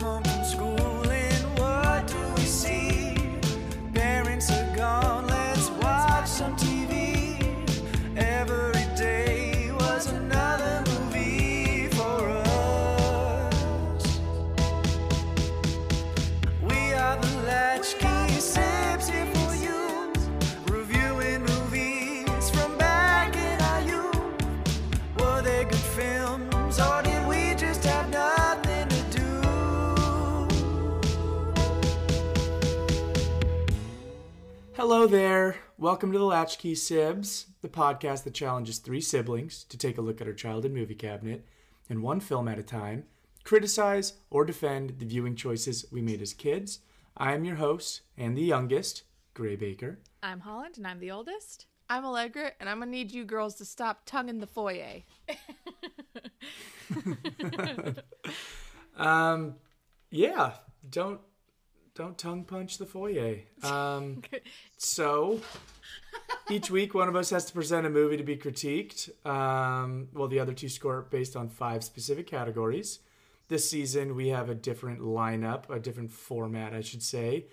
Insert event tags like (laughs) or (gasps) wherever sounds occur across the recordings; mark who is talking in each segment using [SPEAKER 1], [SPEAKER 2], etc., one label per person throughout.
[SPEAKER 1] home
[SPEAKER 2] Hello there. Welcome to the Latchkey Sibs, the podcast that challenges three siblings to take a look at our childhood movie cabinet and one film at a time, criticize or defend the viewing choices we made as kids. I am your host and the youngest, Gray Baker.
[SPEAKER 3] I'm Holland and I'm the oldest.
[SPEAKER 4] I'm Allegra, and I'm gonna need you girls to stop tonguing the foyer. (laughs) (laughs)
[SPEAKER 2] Um, yeah, don't don't tongue punch the foyer. (laughs) Um, so each week, one of us has to present a movie to be critiqued. Um, well, the other two score based on five specific categories. This season, we have a different lineup, a different format, I should say.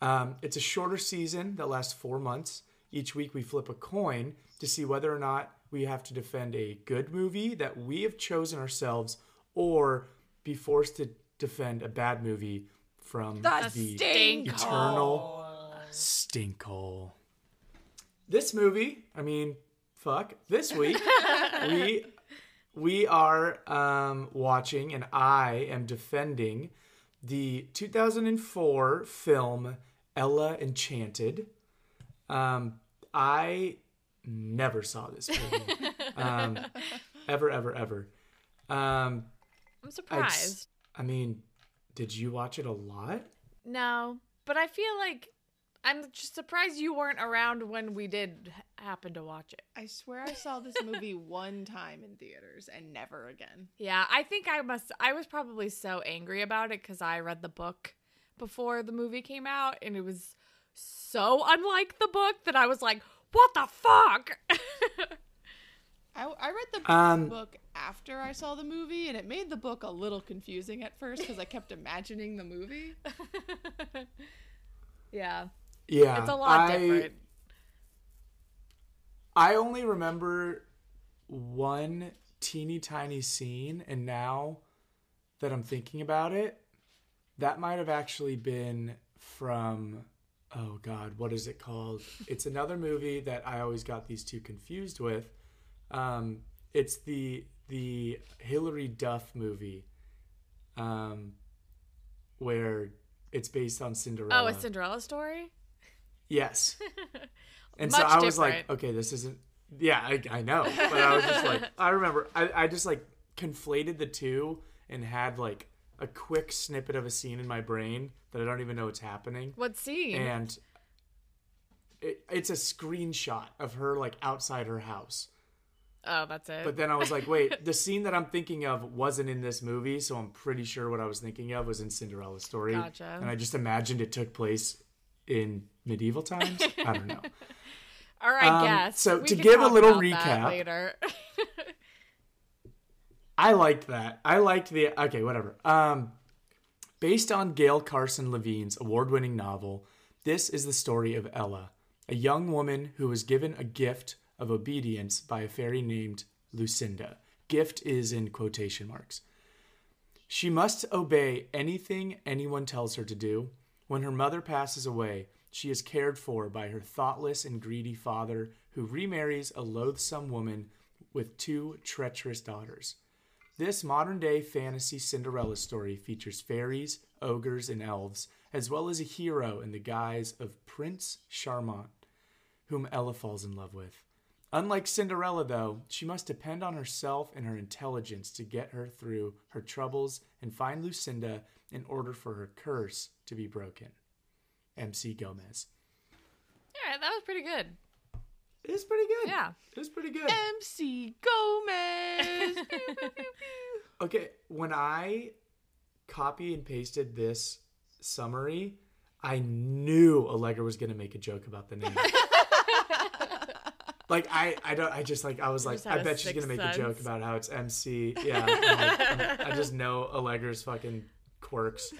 [SPEAKER 2] Um, it's a shorter season that lasts four months. Each week, we flip a coin to see whether or not we have to defend a good movie that we have chosen ourselves or be forced to defend a bad movie from
[SPEAKER 4] The
[SPEAKER 2] the
[SPEAKER 4] stink
[SPEAKER 2] eternal stinkhole. This movie, I mean, fuck. This week, (laughs) we we are um, watching, and I am defending the 2004 film Ella Enchanted. Um, I never saw this movie, (laughs) um, ever, ever, ever. Um,
[SPEAKER 3] I'm surprised.
[SPEAKER 2] s- I mean, did you watch it a lot?
[SPEAKER 3] No, but I feel like I'm just surprised you weren't around when we did happen to watch it.
[SPEAKER 4] I swear I saw this movie (laughs) one time in theaters and never again.
[SPEAKER 3] Yeah, I think I must. I was probably so angry about it because I read the book before the movie came out, and it was so unlike the book that I was like, "What the fuck?" (laughs)
[SPEAKER 4] I, I read the
[SPEAKER 2] Um,
[SPEAKER 4] book after I saw the movie, and it made the book a little confusing at first because I kept imagining the movie. (laughs)
[SPEAKER 3] yeah,
[SPEAKER 2] Yeah,
[SPEAKER 3] it's a lot
[SPEAKER 2] I,
[SPEAKER 3] different.
[SPEAKER 2] I only remember one teeny tiny scene, and now that I'm thinking about it, that might have actually been from oh god, what is it called? It's another movie that I always got these two confused with. Um, it's the the Hilary Duff movie, um, where it's based on Cinderella.
[SPEAKER 3] Oh, a Cinderella story.
[SPEAKER 2] Yes. (laughs) And so I was like, okay, this isn't. Yeah, I, I know, but I was just like, (laughs) I remember, I, I just like conflated the two and had like a quick snippet of a scene in my brain that I don't even know what's happening,
[SPEAKER 3] What scene?
[SPEAKER 2] and it, it's a screenshot of her like outside her house.
[SPEAKER 3] Oh, that's it.
[SPEAKER 2] But then I was like, wait, (laughs) the scene that I'm thinking of wasn't in this movie, so I'm pretty sure what I was thinking of was in Cinderella story.
[SPEAKER 3] Gotcha.
[SPEAKER 2] And I just imagined it took place in medieval times. I don't know. (laughs)
[SPEAKER 3] All right,
[SPEAKER 2] Um,
[SPEAKER 3] guess.
[SPEAKER 2] so
[SPEAKER 3] We
[SPEAKER 2] to give a little recap-
[SPEAKER 3] later.
[SPEAKER 2] I liked that. I liked the okay, whatever. Um, based on Gail Carson Levine's award-winning novel, this is the story of Ella, a young woman who was given a gift of obedience by a fairy named Lucinda. Gift is in quotation marks. She must obey anything anyone tells her to do. When her mother passes away, she is cared for by her thoughtless and greedy father, who remarries a loathsome woman with two treacherous daughters. This modern day fantasy Cinderella story features fairies, ogres, and elves, as well as a hero in the guise of Prince Charmant, whom Ella falls in love with. Unlike Cinderella, though, she must depend on herself and her intelligence to get her through her troubles and find Lucinda in order for her curse to be broken. MC Gomez.
[SPEAKER 3] yeah, that was pretty good.
[SPEAKER 2] It is pretty good.
[SPEAKER 3] Yeah.
[SPEAKER 2] It is pretty good.
[SPEAKER 4] MC Gomez. (laughs) Pew, pew, pew, pew.
[SPEAKER 2] Okay, when I copy and pasted this summary, I knew Allegra was gonna make a joke about the name. (laughs) like I, I don't, I just like I was like,
[SPEAKER 3] just had
[SPEAKER 2] I
[SPEAKER 3] a
[SPEAKER 2] bet she's gonna
[SPEAKER 3] sixth
[SPEAKER 2] make a joke about how it's MC. (laughs) Yeah, I'm like, I'm- I just know Allegra's fucking quirks,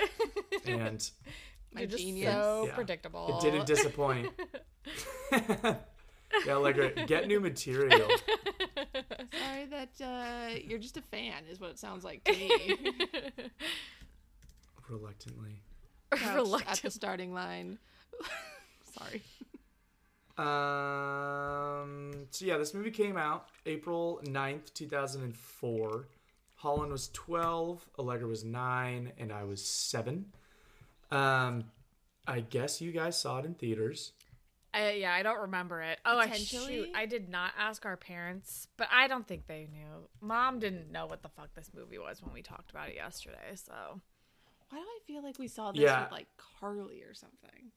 [SPEAKER 2] and (laughs)
[SPEAKER 4] My
[SPEAKER 3] You're just
[SPEAKER 4] genius.
[SPEAKER 3] so
[SPEAKER 2] Yeah.
[SPEAKER 3] predictable.
[SPEAKER 2] it didn't disappoint. (laughs) yeah, Allegra, get new material.
[SPEAKER 4] Sorry that uh, you're just a fan, is what it sounds like to me.
[SPEAKER 2] Reluctantly.
[SPEAKER 4] Crouched at the starting line. Sorry.
[SPEAKER 2] Um. So yeah, this movie came out April 9th, two thousand and four. Holland was twelve, Allegra was nine, and I was seven. Um, I guess you guys saw it in theaters.
[SPEAKER 3] I, yeah, I don't remember it. Oh, I shoot. I did not ask our parents, but I don't think they knew. Mom didn't know what the fuck this movie was when we talked about it yesterday, so
[SPEAKER 4] Why do I feel like we saw this
[SPEAKER 2] Yeah.
[SPEAKER 4] with like Carly or something?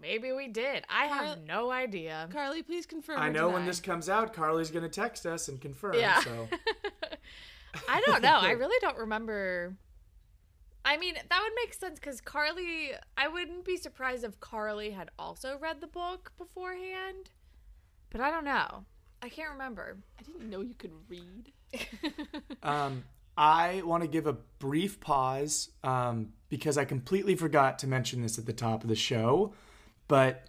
[SPEAKER 3] Maybe we did. I have no idea.
[SPEAKER 4] Carly, please confirm.
[SPEAKER 2] I
[SPEAKER 4] or
[SPEAKER 2] know when this comes out, Carly's gonna text us and confirm.
[SPEAKER 3] Yeah.
[SPEAKER 2] So (laughs)
[SPEAKER 3] I don't know. I (laughs) really don't remember. I mean, that would make sense because Carly. I wouldn't be surprised if Carly had also read the book beforehand, but I don't know. I can't remember.
[SPEAKER 4] I didn't know you could read. (laughs)
[SPEAKER 2] Um, I want to give a brief pause um, because I completely forgot to mention this at the top of the show. But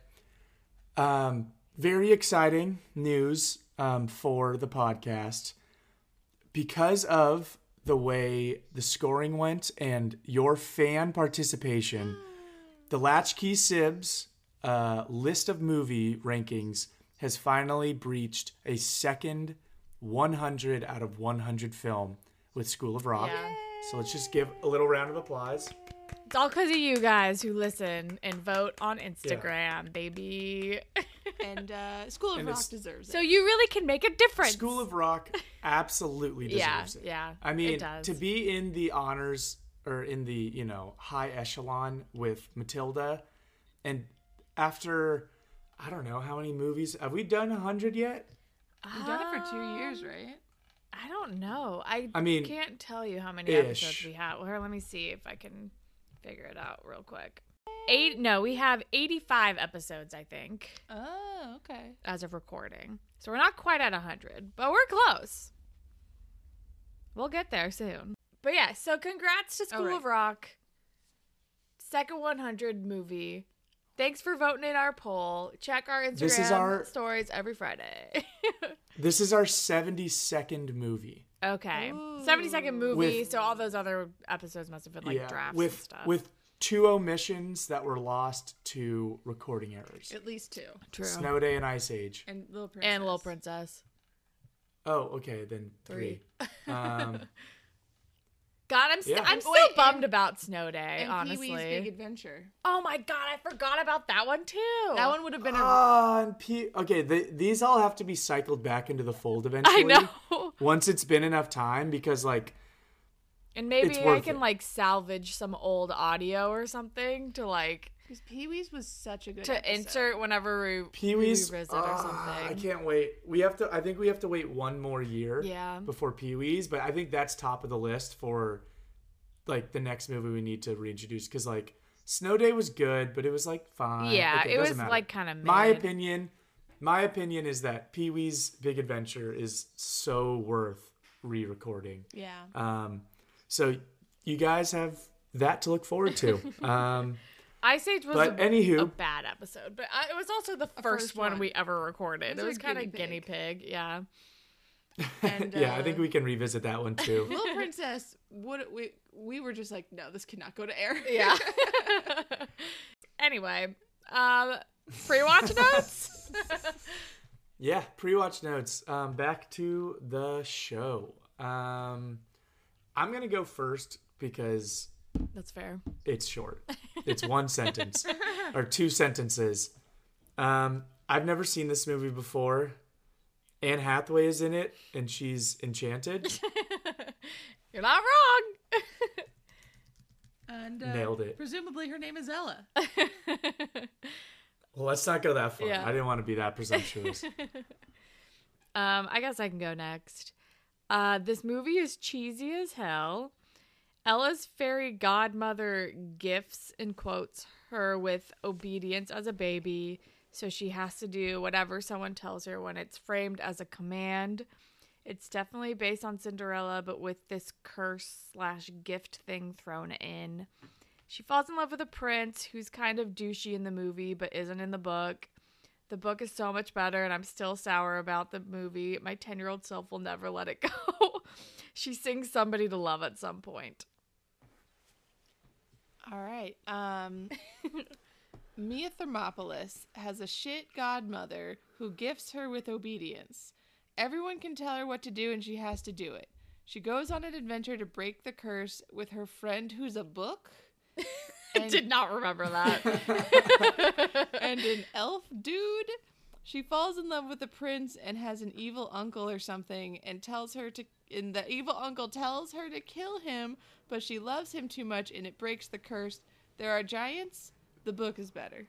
[SPEAKER 2] um, very exciting news um, for the podcast because of the way the scoring went and your fan participation. The Latchkey Sibs uh, list of movie rankings has finally breached a second 100 out of 100 film with School of Rock.
[SPEAKER 3] Yeah.
[SPEAKER 2] So let's just give a little round of applause.
[SPEAKER 3] It's all because of you guys who listen and vote on Instagram, baby. (laughs)
[SPEAKER 4] And uh, School of
[SPEAKER 2] And
[SPEAKER 4] Rock deserves it.
[SPEAKER 3] so you really can make a difference.
[SPEAKER 2] School of Rock absolutely (laughs)
[SPEAKER 3] Yeah,
[SPEAKER 2] deserves it.
[SPEAKER 3] yeah,
[SPEAKER 2] I
[SPEAKER 3] it
[SPEAKER 2] mean,
[SPEAKER 3] does.
[SPEAKER 2] to be in the honors or in the, you know, high echelon with Matilda and after I don't know how many movies have we done 100 yet?
[SPEAKER 4] We've done it for two years, right?
[SPEAKER 3] I don't know. I,
[SPEAKER 2] I mean,
[SPEAKER 3] can't tell you how many
[SPEAKER 2] ish.
[SPEAKER 3] episodes we have. Well, let me see if I can figure it out real quick. Eight? No, we have eighty-five episodes, I think,
[SPEAKER 4] Oh, okay.
[SPEAKER 3] as of recording. So we're not quite at hundred, but we're close. We'll get there soon. But yeah, so congrats to School
[SPEAKER 4] right.
[SPEAKER 3] of Rock. Second 100 movie. Thanks for voting in our poll. Check our Instagram
[SPEAKER 2] This is our-
[SPEAKER 3] stories every Friday. (laughs)
[SPEAKER 2] This is our 72nd movie.
[SPEAKER 3] Okay. 70 second movie.
[SPEAKER 2] With-
[SPEAKER 3] so all those other episodes must have been like drafts
[SPEAKER 2] with
[SPEAKER 3] and stuff.
[SPEAKER 2] with two omissions that were lost to recording errors.
[SPEAKER 4] At least two.
[SPEAKER 3] True.
[SPEAKER 2] Snow Day and Ice Age.
[SPEAKER 4] And Little Princess.
[SPEAKER 3] and Little Princess.
[SPEAKER 2] Oh, okay, then three. (laughs) Um,
[SPEAKER 3] God, I'm, st-
[SPEAKER 2] Yeah.
[SPEAKER 3] I'm still
[SPEAKER 4] wait,
[SPEAKER 3] bummed
[SPEAKER 4] and-
[SPEAKER 3] about Snow Day,
[SPEAKER 4] And
[SPEAKER 3] honestly.
[SPEAKER 4] Pee-wee's Big Adventure.
[SPEAKER 3] oh my God, I forgot about that one too.
[SPEAKER 4] That one would have been a.
[SPEAKER 2] Ah, and P- okay, the, these all have to be cycled back into the fold eventually.
[SPEAKER 3] I know.
[SPEAKER 2] Once it's been enough time, because like
[SPEAKER 3] And maybe
[SPEAKER 2] It's
[SPEAKER 3] I can
[SPEAKER 2] it.
[SPEAKER 3] like salvage some old audio or something to like
[SPEAKER 4] Because Pee Wee's was such a good
[SPEAKER 3] to
[SPEAKER 4] episode.
[SPEAKER 3] insert whenever we
[SPEAKER 2] Pee Wee's,
[SPEAKER 3] revisit or
[SPEAKER 2] ah, I can't wait. We have to. I think we have to wait one more year.
[SPEAKER 3] Yeah.
[SPEAKER 2] Before Pee Wee's, but I think that's top of the list for like the next movie we need to reintroduce because like Snow Day was good, but it was like fine.
[SPEAKER 3] Yeah,
[SPEAKER 2] Okay,
[SPEAKER 3] it
[SPEAKER 2] doesn't
[SPEAKER 3] was,
[SPEAKER 2] matter.
[SPEAKER 3] like, kinda
[SPEAKER 2] My opinion. My opinion is that Pee Wee's Big Adventure is so worth re-recording.
[SPEAKER 4] Yeah.
[SPEAKER 2] Um, so you guys have that to look forward to. (laughs) Um,
[SPEAKER 3] Ice Age was
[SPEAKER 2] but
[SPEAKER 3] a,
[SPEAKER 2] anywho,
[SPEAKER 3] a bad episode, but I, it was also the first,
[SPEAKER 4] first
[SPEAKER 3] one,
[SPEAKER 4] one.
[SPEAKER 3] we ever recorded.
[SPEAKER 4] It
[SPEAKER 3] It
[SPEAKER 4] was
[SPEAKER 3] was kind of
[SPEAKER 4] guinea
[SPEAKER 3] guinea pig, yeah.
[SPEAKER 4] And, (laughs)
[SPEAKER 2] yeah, I think
[SPEAKER 4] uh,
[SPEAKER 2] we can revisit that one too.
[SPEAKER 4] Little Princess, what we we were just like, no, this cannot go to air.
[SPEAKER 3] Yeah. (laughs) anyway, um, pre-watch notes. (laughs)
[SPEAKER 2] Yeah, pre-watch notes. Um, back to the show. Um, I'm gonna go first because
[SPEAKER 3] That's fair.
[SPEAKER 2] it's short. It's one (laughs) sentence or two sentences. Um, I've never seen this movie before. Anne Hathaway is in it, and she's enchanted. (laughs)
[SPEAKER 3] You're not wrong.
[SPEAKER 4] And uh,
[SPEAKER 2] Nailed it.
[SPEAKER 4] Presumably, her name is Ella.
[SPEAKER 2] Well, let's not go that far.
[SPEAKER 3] Yeah.
[SPEAKER 2] I didn't want to be that presumptuous. (laughs)
[SPEAKER 3] Um, I guess I can go next. Uh, this movie is cheesy as hell. Ella's fairy godmother gifts and quotes her with obedience as a baby, so she has to do whatever someone tells her when it's framed as a command. It's definitely based on Cinderella, but with this curse slash gift thing thrown in. She falls in love with a prince who's kind of douchey in the movie, but isn't in the book. The book is so much better, and I'm still sour about the movie. My 10 year old self will never let it (laughs) go. she sings somebody to love at some point.
[SPEAKER 4] All right. Um, (laughs) Mia Thermopolis has a shit godmother who gifts her with obedience. Everyone can tell her what to do, and she has to do it. She goes on an adventure to break the curse with her friend who's a book (laughs)
[SPEAKER 3] I did not remember (laughs) that.
[SPEAKER 4] and an elf dude. She falls in love with the prince and has an evil uncle or something and tells her to and the evil uncle tells her to kill him, but she loves him too much and it breaks the curse. There are giants. The book is better.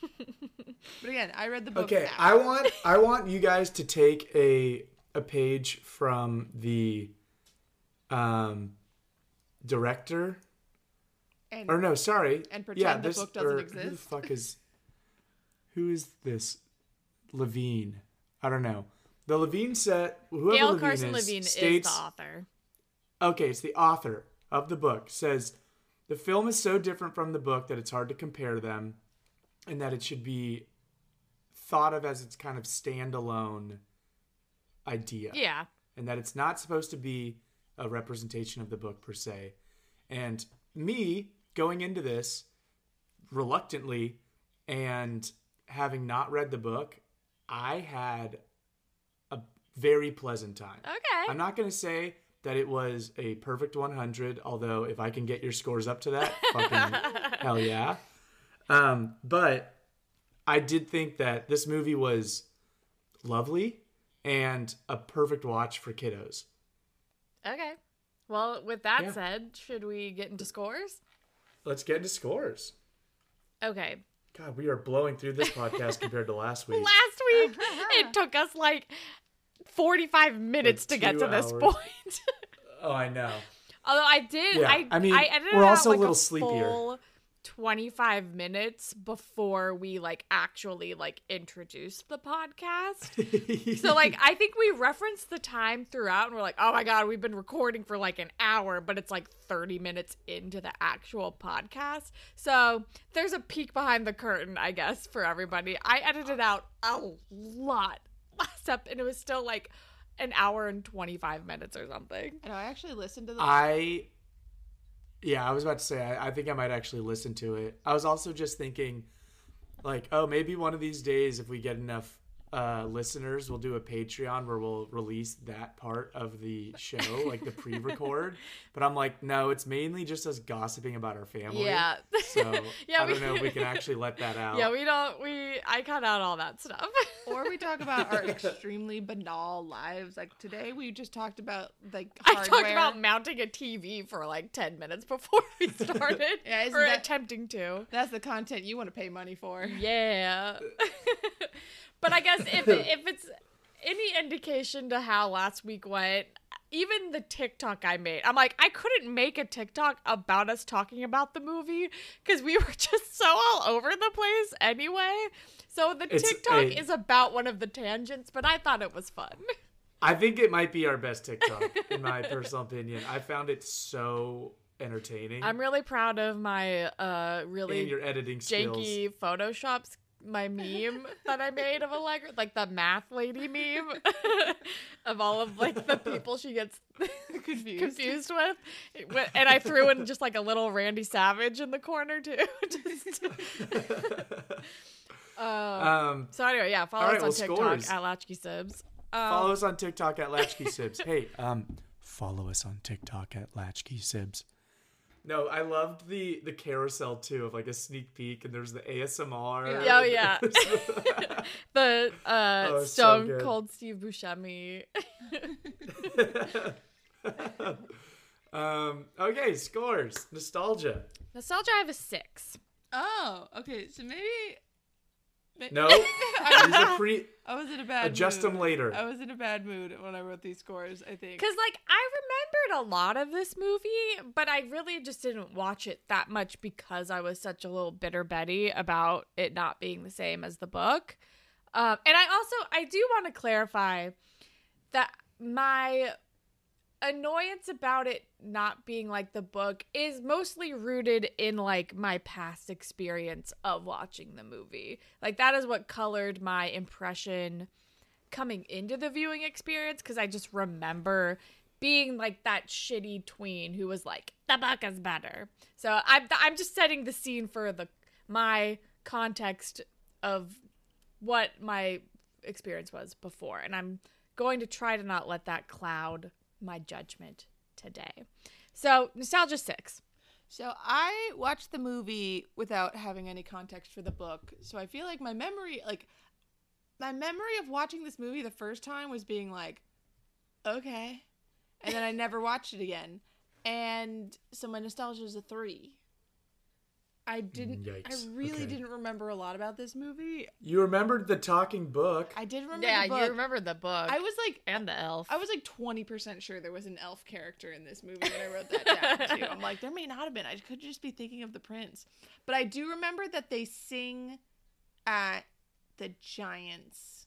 [SPEAKER 4] (laughs) but again, I read the book.
[SPEAKER 2] Okay,
[SPEAKER 4] now.
[SPEAKER 2] I want I want you guys to take a a page from the um director
[SPEAKER 4] and
[SPEAKER 2] or no, sorry.
[SPEAKER 4] And pretend the book doesn't
[SPEAKER 2] or Who the
[SPEAKER 4] exist?
[SPEAKER 2] fuck is who is this Levine? I don't know. The Levine set whoever
[SPEAKER 3] Gail
[SPEAKER 2] Levine
[SPEAKER 3] Carson
[SPEAKER 2] is,
[SPEAKER 3] Levine
[SPEAKER 2] states
[SPEAKER 3] is the author.
[SPEAKER 2] okay, it's the author of the book says the film is so different from the book that it's hard to compare them, and that it should be thought of as its kind of standalone idea,
[SPEAKER 3] Yeah.
[SPEAKER 2] and that it's not supposed to be a representation of the book per se. And me going into this reluctantly and having not read the book, I had a very pleasant time.
[SPEAKER 3] Okay.
[SPEAKER 2] I'm not going to say that it was a perfect 100, although if I can get your scores up to that, fucking (laughs) hell yeah. Um, but I did think that this movie was lovely and a perfect watch for kiddos.
[SPEAKER 3] Okay. Well, with that
[SPEAKER 2] Yeah.
[SPEAKER 3] said, should we get into scores?
[SPEAKER 2] Let's get into scores.
[SPEAKER 3] Okay.
[SPEAKER 2] God, we are blowing through this podcast (laughs) compared to last week.
[SPEAKER 3] Last week, it (laughs) took us like 45 minutes to get
[SPEAKER 2] two
[SPEAKER 3] to this point. (laughs)
[SPEAKER 2] Oh, I know.
[SPEAKER 3] Although I did,
[SPEAKER 2] Yeah,
[SPEAKER 3] I,
[SPEAKER 2] I mean,
[SPEAKER 3] I edited
[SPEAKER 2] we're
[SPEAKER 3] out,
[SPEAKER 2] also a
[SPEAKER 3] like,
[SPEAKER 2] little sleepier.
[SPEAKER 3] Full 25 minutes before we like actually like introduced the podcast. (laughs) so like I think we referenced the time throughout and we're like, "Oh my god, we've been recording for like an hour, but it's like 30 minutes into the actual podcast." So, there's a peek behind the curtain, I guess, for everybody. I edited out a lot last up and it was still like an hour and 25 minutes or something.
[SPEAKER 4] I know. I actually listened to the.
[SPEAKER 2] I yeah, I was about to say I, I think I might actually listen to it. I was also just thinking like, oh, maybe one of these days if we get enough uh listeners, we'll do a Patreon where we'll release that part of the show, like the pre-record. (laughs) but I'm like, no, it's mainly just us gossiping about our family.
[SPEAKER 3] Yeah.
[SPEAKER 2] So (laughs)
[SPEAKER 3] Yeah,
[SPEAKER 2] I don't
[SPEAKER 3] we-
[SPEAKER 2] know if we can actually let that (laughs) out.
[SPEAKER 3] Yeah, we don't we I cut out all that stuff.
[SPEAKER 4] or we talk about our extremely banal lives. Like today, we just talked about like
[SPEAKER 3] I talked about mounting a TV for like 10 minutes before we started.
[SPEAKER 4] Yeah, isn't
[SPEAKER 3] or
[SPEAKER 4] that-
[SPEAKER 3] attempting to.
[SPEAKER 4] That's the content you want to pay money for.
[SPEAKER 3] Yeah. But I guess if (laughs) if it's any indication to how last week went, even the TikTok I made, I'm like, I couldn't make a TikTok about us talking about the movie because we (laughs) were just so all over the place anyway. So the
[SPEAKER 2] It's
[SPEAKER 3] TikTok
[SPEAKER 2] a-
[SPEAKER 3] is about one of the tangents, but I thought it was fun.
[SPEAKER 2] I think it might be our best TikTok, in my personal opinion. I found it so entertaining.
[SPEAKER 3] I'm really proud of my uh really
[SPEAKER 2] and your editing skills.
[SPEAKER 3] janky photoshops my meme that I made of Allegra, like the math lady meme (laughs) of all of like the people she gets (laughs)
[SPEAKER 4] Confused.
[SPEAKER 3] confused with, and I threw in just like a little Randy Savage in the corner too. (laughs) Just- uh,
[SPEAKER 2] Um,
[SPEAKER 3] so anyway, yeah, follow
[SPEAKER 2] all
[SPEAKER 3] us on
[SPEAKER 2] well,
[SPEAKER 3] TikTok
[SPEAKER 2] scores.
[SPEAKER 3] at Latchkey Sibs. Um,
[SPEAKER 2] follow us on TikTok at Latchkey Sibs. Hey, um, follow us on TikTok at Latchkey Sibs. No, I loved the the carousel too of like a sneak peek, and there's the ASMR.
[SPEAKER 3] Oh, yeah. (laughs) (laughs) the uh,
[SPEAKER 2] Oh, so
[SPEAKER 3] Stone
[SPEAKER 2] good.
[SPEAKER 3] Cold Steve Buscemi. (laughs)
[SPEAKER 2] um. Okay, scores. Nostalgia.
[SPEAKER 3] Nostalgia, I have a six.
[SPEAKER 4] Oh, okay. So maybe. May- (laughs)
[SPEAKER 2] No, these are pre.
[SPEAKER 4] I was in a bad. Mood.
[SPEAKER 2] Adjust
[SPEAKER 4] mood.
[SPEAKER 2] them later.
[SPEAKER 4] I was in a bad mood when I wrote these scores. I think.
[SPEAKER 3] Because, like, I remembered a lot of this movie, but I really just didn't watch it that much because I was such a little bitter Betty about it not being the same as the book. Um, and I also, I do want to clarify that my annoyance about it not being like the book is mostly rooted in like my past experience of watching the movie. Like that is what colored my impression coming into the viewing experience because I just remember being like that shitty tween who was like the book is better. So I'm I'm just setting the scene for the my context of what my experience was before and I'm going to try to not let that cloud my judgment today. So, nostalgia 6.
[SPEAKER 4] So I watched the movie without having any context for the book. So I feel like my memory, like my memory of watching this movie the first time was being like, okay, and then I never watched it again. And so my nostalgia is a three. I didn't. I really
[SPEAKER 2] Okay.
[SPEAKER 4] didn't remember a lot about this movie.
[SPEAKER 2] You remembered the talking book.
[SPEAKER 4] I did remember
[SPEAKER 3] Yeah,
[SPEAKER 4] the book.
[SPEAKER 3] you remember the book.
[SPEAKER 4] I was like,
[SPEAKER 3] and the elf.
[SPEAKER 4] I was like twenty percent sure there was an elf character in this movie when I wrote that down too. (laughs) I'm like, there may not have been. I could just be thinking of the prince. But I do remember that they sing at the Giants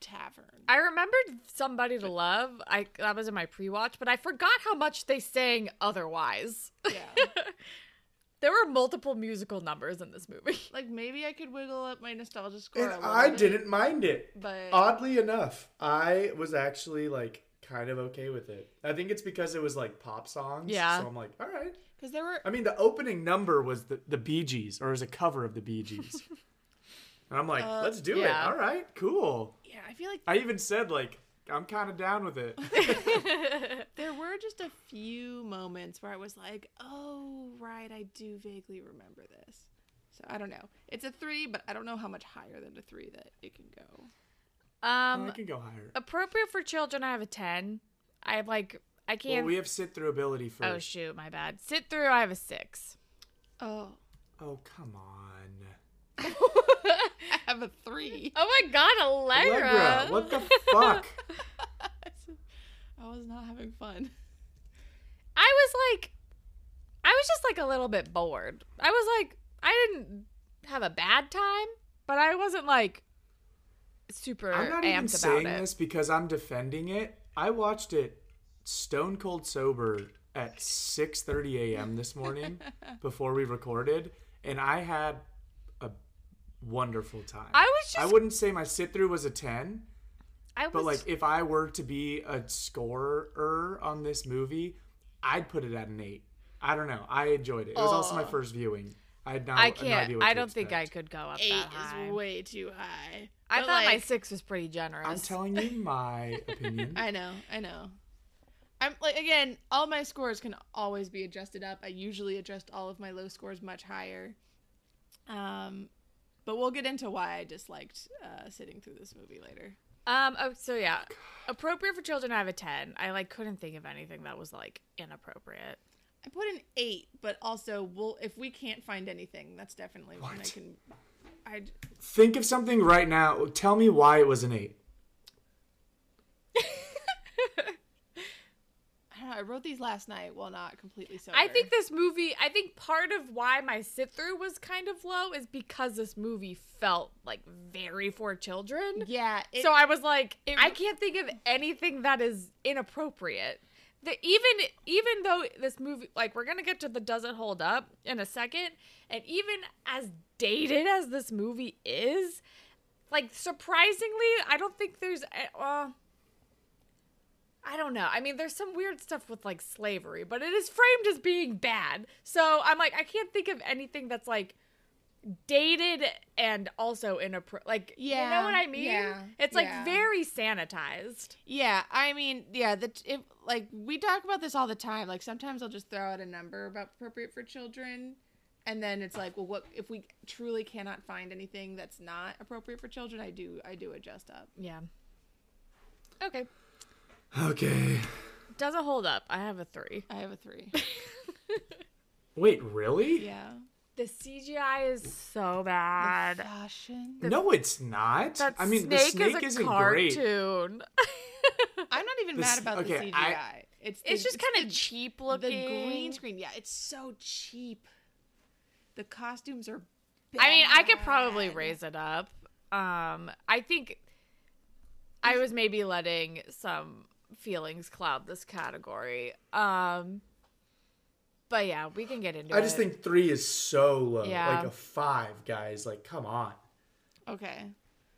[SPEAKER 4] Tavern.
[SPEAKER 3] I remembered somebody to love. I that was in my pre-watch, but I forgot how much they sang otherwise.
[SPEAKER 4] Yeah. (laughs)
[SPEAKER 3] there were multiple musical numbers in this movie. (laughs)
[SPEAKER 4] like maybe I could wiggle up my nostalgia score.
[SPEAKER 2] and
[SPEAKER 4] a
[SPEAKER 2] I
[SPEAKER 4] bit,
[SPEAKER 2] didn't mind it.
[SPEAKER 4] But
[SPEAKER 2] Oddly enough, I was actually like kind of okay with it. I think it's because it was like pop songs.
[SPEAKER 3] Yeah.
[SPEAKER 2] So I'm like, all right.
[SPEAKER 4] because there were
[SPEAKER 2] I mean, the opening number was the, the Bee Gees, or was a cover of the Bee Gees. (laughs) and I'm like,
[SPEAKER 4] Uh,
[SPEAKER 2] let's do it. All right, cool.
[SPEAKER 4] yeah, I feel like
[SPEAKER 2] I even said like, I'm kind of down with it. (laughs)
[SPEAKER 4] there were just a few moments where I was like, oh right, I do vaguely remember this. So I don't know. It's a three, but I don't know how much higher than a three that it can go.
[SPEAKER 3] Um,
[SPEAKER 2] I can go higher.
[SPEAKER 3] appropriate for children. I have a ten. I have like I can't.
[SPEAKER 2] Well, we have sit through ability first.
[SPEAKER 3] oh shoot, my bad. Sit through. I have a six.
[SPEAKER 4] Oh,
[SPEAKER 2] Oh, come on. (laughs)
[SPEAKER 4] I have a three.
[SPEAKER 3] Oh my god, Allegra!
[SPEAKER 2] Allegra, what the fuck? (laughs)
[SPEAKER 4] I was not having fun.
[SPEAKER 3] I was like, I was just like a little bit bored. I was like, I didn't have a bad time, but I wasn't like super
[SPEAKER 2] I'm not
[SPEAKER 3] amped
[SPEAKER 2] even saying
[SPEAKER 3] it.
[SPEAKER 2] this because I'm defending it. I watched it stone cold sober at 6:30 a.m. this morning (laughs) before we recorded, and I had a wonderful time.
[SPEAKER 3] I was just,
[SPEAKER 2] I wouldn't say my sit through was a 10,
[SPEAKER 3] I was,
[SPEAKER 2] but like if I were to be a scorer on this movie, I'd put it at an 8. I don't know. I enjoyed it. It was also my
[SPEAKER 4] Oh.
[SPEAKER 2] first viewing. I had no,
[SPEAKER 3] I can't.
[SPEAKER 2] idea what
[SPEAKER 3] I don't think I could go up
[SPEAKER 4] Eight
[SPEAKER 3] that high.
[SPEAKER 4] is way too high.
[SPEAKER 3] I
[SPEAKER 4] But,
[SPEAKER 3] thought my six was pretty generous.
[SPEAKER 2] I'm telling you my (laughs) opinion.
[SPEAKER 4] I know, I know. I'm like again, all my scores can always be adjusted up. I usually adjust all of my low scores much higher. Um, but we'll get into why I disliked uh, sitting through this movie later.
[SPEAKER 3] Um. Oh, so yeah, appropriate for children. I have a ten. I like couldn't think of anything that was like inappropriate.
[SPEAKER 4] I put an eight, but also we'll if we can't find anything, that's definitely one I can. I
[SPEAKER 2] Think of something right now. Tell me why it was an 8.
[SPEAKER 4] I don't know. I wrote these last night while not completely sober.
[SPEAKER 3] I think this movie. I think part of why my sit through was kind of low is because this movie felt like very for children.
[SPEAKER 4] yeah. It,
[SPEAKER 3] so I was like,
[SPEAKER 4] it-
[SPEAKER 3] I can't think of anything that is inappropriate. The, even even though this movie, like we're gonna get to the doesn't hold up in a second, and even as dated as this movie is, like surprisingly, I don't think there's. Uh, I don't know. I mean, there's some weird stuff with like slavery, but it is framed as being bad. So I'm like, I can't think of anything that's like dated and also inappropriate. Like, you know what I mean?
[SPEAKER 4] yeah,
[SPEAKER 3] It's like
[SPEAKER 4] yeah.
[SPEAKER 3] very sanitized.
[SPEAKER 4] Yeah, I mean, yeah, the if like we talk about this all the time. Like sometimes I'll just throw out a number about appropriate for children, and then it's like, well, what if we truly cannot find anything that's not appropriate for children? I do, I do adjust up.
[SPEAKER 3] Yeah. Okay.
[SPEAKER 2] Okay.
[SPEAKER 3] Doesn't hold up. I have a three.
[SPEAKER 4] I have a three. (laughs)
[SPEAKER 2] Wait, really?
[SPEAKER 4] yeah,
[SPEAKER 3] The CGI is so
[SPEAKER 4] the
[SPEAKER 3] bad.
[SPEAKER 4] fashion.
[SPEAKER 2] No, it's not.
[SPEAKER 3] That
[SPEAKER 2] I mean,
[SPEAKER 3] snake,
[SPEAKER 2] the snake
[SPEAKER 3] is a
[SPEAKER 2] isn't great.
[SPEAKER 3] cartoon.
[SPEAKER 4] I'm not even
[SPEAKER 2] The
[SPEAKER 4] mad about
[SPEAKER 2] okay,
[SPEAKER 4] the CGI.
[SPEAKER 2] I-
[SPEAKER 4] it's the,
[SPEAKER 3] it's just kind of
[SPEAKER 4] the-
[SPEAKER 3] cheap
[SPEAKER 4] the
[SPEAKER 3] looking.
[SPEAKER 4] green screen. Yeah, it's so cheap. The costumes are.
[SPEAKER 3] I mean, I could probably raise it up. Um, I think I was maybe letting some feelings cloud this category. Um but yeah, we can get into it.
[SPEAKER 2] I just think three is so low.
[SPEAKER 3] Yeah.
[SPEAKER 2] Like a five, guys. Like, come on.
[SPEAKER 4] Okay.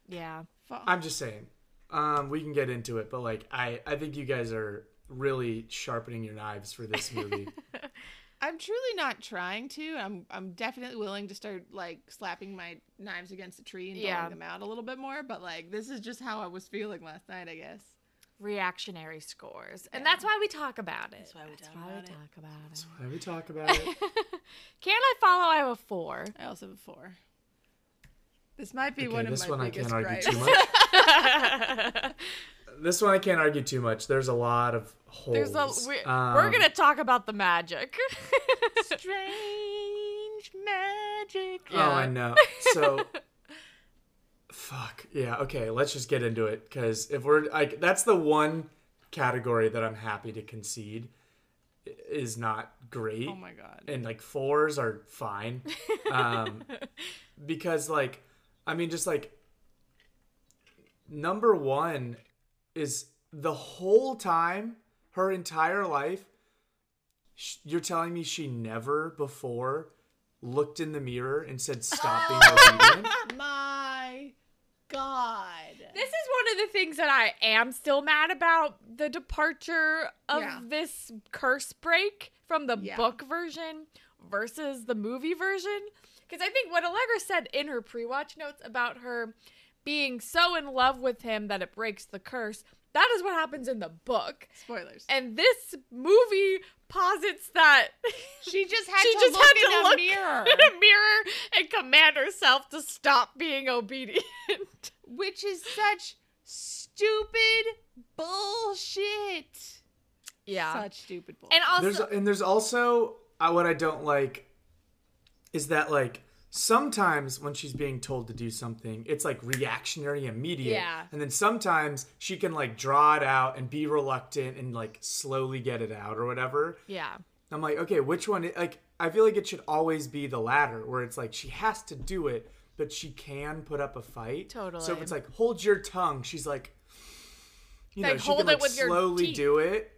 [SPEAKER 3] yeah.
[SPEAKER 2] I'm just saying. Um, we can get into it, but like, I I think you guys are really sharpening your knives for this movie. (laughs)
[SPEAKER 4] I'm truly not trying to. I'm I'm definitely willing to start like slapping my knives against a tree and
[SPEAKER 3] Yeah.
[SPEAKER 4] drawing them out a little bit more. But like this is just how I was feeling last night, I guess.
[SPEAKER 3] Reactionary scores. And that's why we talk about it. That's
[SPEAKER 4] why we talk
[SPEAKER 3] why
[SPEAKER 4] about
[SPEAKER 3] we
[SPEAKER 4] it.
[SPEAKER 3] talk about it.
[SPEAKER 2] Why we talk about it? (laughs)
[SPEAKER 3] Can I follow? I have a four.
[SPEAKER 4] I also have a four. This might be
[SPEAKER 2] Okay,
[SPEAKER 4] one of
[SPEAKER 2] this
[SPEAKER 4] my
[SPEAKER 2] one I
[SPEAKER 4] biggest
[SPEAKER 2] can't argue
[SPEAKER 4] gripes.
[SPEAKER 2] too much. (laughs) (laughs) this one I can't argue too much. There's a lot of holes.
[SPEAKER 3] There's a we,
[SPEAKER 2] Um,
[SPEAKER 3] we're gonna talk about the magic.
[SPEAKER 4] Strange magic.
[SPEAKER 2] Oh, I know. So, fuck yeah. Okay, let's just get into it because if we're like, that's the one category that I'm happy to concede is not great.
[SPEAKER 4] Oh my god.
[SPEAKER 2] and like fours are fine um (laughs) because like i mean just like number one is the whole time her entire life sh- you're telling me she never before looked in the mirror and said stop being (laughs) obedient
[SPEAKER 4] my god.
[SPEAKER 3] This is one of the things that I am still mad about the departure of
[SPEAKER 4] Yeah.
[SPEAKER 3] this curse break from the
[SPEAKER 4] Yeah.
[SPEAKER 3] book version versus the movie version. Because I think what Allegra said in her pre watch notes about her being so in love with him that it breaks the curse, that is what happens in the book.
[SPEAKER 4] Spoilers.
[SPEAKER 3] And this movie posits that (laughs)
[SPEAKER 4] she just had
[SPEAKER 3] she
[SPEAKER 4] to
[SPEAKER 3] just
[SPEAKER 4] look
[SPEAKER 3] had
[SPEAKER 4] in
[SPEAKER 3] to
[SPEAKER 4] a
[SPEAKER 3] look
[SPEAKER 4] mirror, (laughs)
[SPEAKER 3] in a mirror and command herself to stop being obedient. (laughs)
[SPEAKER 4] which is such stupid bullshit.
[SPEAKER 3] yeah.
[SPEAKER 4] Such stupid bullshit.
[SPEAKER 3] and also,
[SPEAKER 2] there's and there's also uh, what I don't like is that like sometimes when she's being told to do something, it's like reactionary, immediate,
[SPEAKER 3] Yeah.
[SPEAKER 2] and then sometimes she can like draw it out and be reluctant and like slowly get it out or whatever.
[SPEAKER 3] yeah.
[SPEAKER 2] I'm like, okay, which one? Like, I feel like it should always be the latter, where it's like she has to do it, but she can put up a fight. Totally. So if it's like hold your tongue, she's like, you know,
[SPEAKER 3] Like,
[SPEAKER 2] she
[SPEAKER 3] hold
[SPEAKER 2] can
[SPEAKER 3] it
[SPEAKER 2] like
[SPEAKER 3] with
[SPEAKER 2] slowly do it.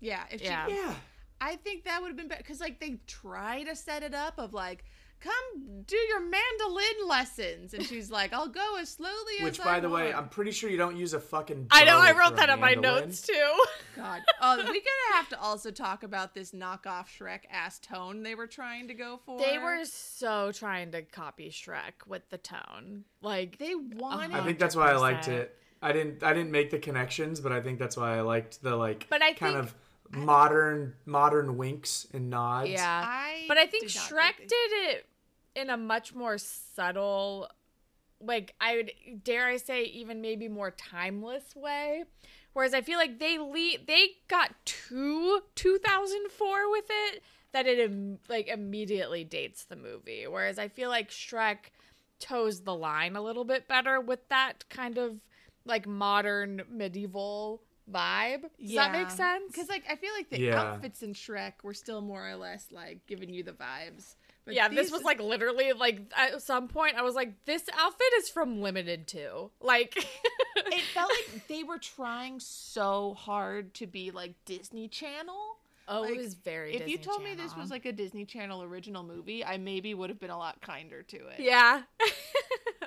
[SPEAKER 4] yeah, if
[SPEAKER 3] Yeah.
[SPEAKER 4] she,
[SPEAKER 2] Yeah.
[SPEAKER 4] I think that would have been better because like they try to set it up of like, come do your mandolin lessons, and she's like, I'll go as slowly as.
[SPEAKER 2] Which,
[SPEAKER 4] I
[SPEAKER 2] by the way. I'm pretty sure you don't use a fucking.
[SPEAKER 3] I know, I wrote that in my notes too.
[SPEAKER 4] God. Uh, oh, we're gonna have to also talk about this knockoff Shrek ass tone they were trying to go for.
[SPEAKER 3] They were so trying to copy Shrek with the tone. Like,
[SPEAKER 4] They wanted.
[SPEAKER 2] I think that's why I liked it. I didn't. I didn't make the connections, but I think that's why I liked the like.
[SPEAKER 3] But I
[SPEAKER 2] kind
[SPEAKER 3] think-
[SPEAKER 2] of modern modern winks and nods.
[SPEAKER 3] yeah.
[SPEAKER 4] I
[SPEAKER 3] but I think
[SPEAKER 4] did
[SPEAKER 3] Shrek
[SPEAKER 4] think
[SPEAKER 3] did it in a much more subtle, like, I would dare I say, even maybe more timeless way. Whereas I feel like they le- they got too 2004 with it that it im- like immediately dates the movie. Whereas I feel like Shrek toes the line a little bit better with that kind of like modern medieval vibe. Does that make sense?
[SPEAKER 4] Because like I feel like the
[SPEAKER 2] Yeah.
[SPEAKER 4] outfits in Shrek were still more or less like giving you the vibes. But
[SPEAKER 3] yeah, this was like literally like at some point I was like, this outfit is from Limited Too. Like, (laughs)
[SPEAKER 4] it felt like they were trying so hard to be like Disney Channel.
[SPEAKER 3] oh,
[SPEAKER 4] Like,
[SPEAKER 3] it was very.
[SPEAKER 4] if you
[SPEAKER 3] Disney
[SPEAKER 4] told me this was like a Disney Channel original movie, I maybe would have been a lot kinder to it.
[SPEAKER 3] yeah, (laughs)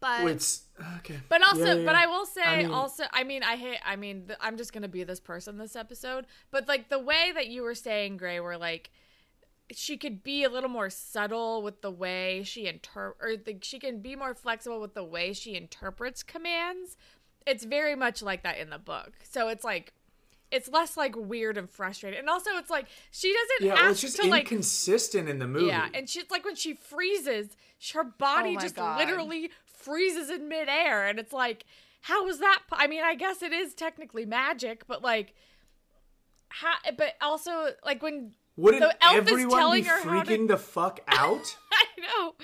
[SPEAKER 3] but
[SPEAKER 2] It's okay.
[SPEAKER 3] But also,
[SPEAKER 2] Yeah, yeah,
[SPEAKER 3] but. I will say
[SPEAKER 2] I mean-
[SPEAKER 3] also, I mean, I hate, I mean, th- I'm just gonna be this person this episode. But like the way that you were saying, Gray, where like she could be a little more subtle with the way she inter, or the, she can be more flexible with the way she interprets commands. It's very much like that in the book. So it's like. It's less like weird and frustrated. and also it's like she doesn't
[SPEAKER 2] Yeah,
[SPEAKER 3] have
[SPEAKER 2] well, it's just
[SPEAKER 3] to like
[SPEAKER 2] inconsistent in the movie.
[SPEAKER 3] yeah, and she's like when she freezes, her body
[SPEAKER 4] Oh
[SPEAKER 3] just
[SPEAKER 4] God.
[SPEAKER 3] literally freezes in midair, and it's like, how is that? po- I mean, I guess it is technically magic, but like, how? But also, like when
[SPEAKER 2] Wouldn't
[SPEAKER 3] the elf is
[SPEAKER 2] everyone
[SPEAKER 3] telling
[SPEAKER 2] be
[SPEAKER 3] her how to-
[SPEAKER 2] freaking the fuck (laughs) out?
[SPEAKER 3] I know,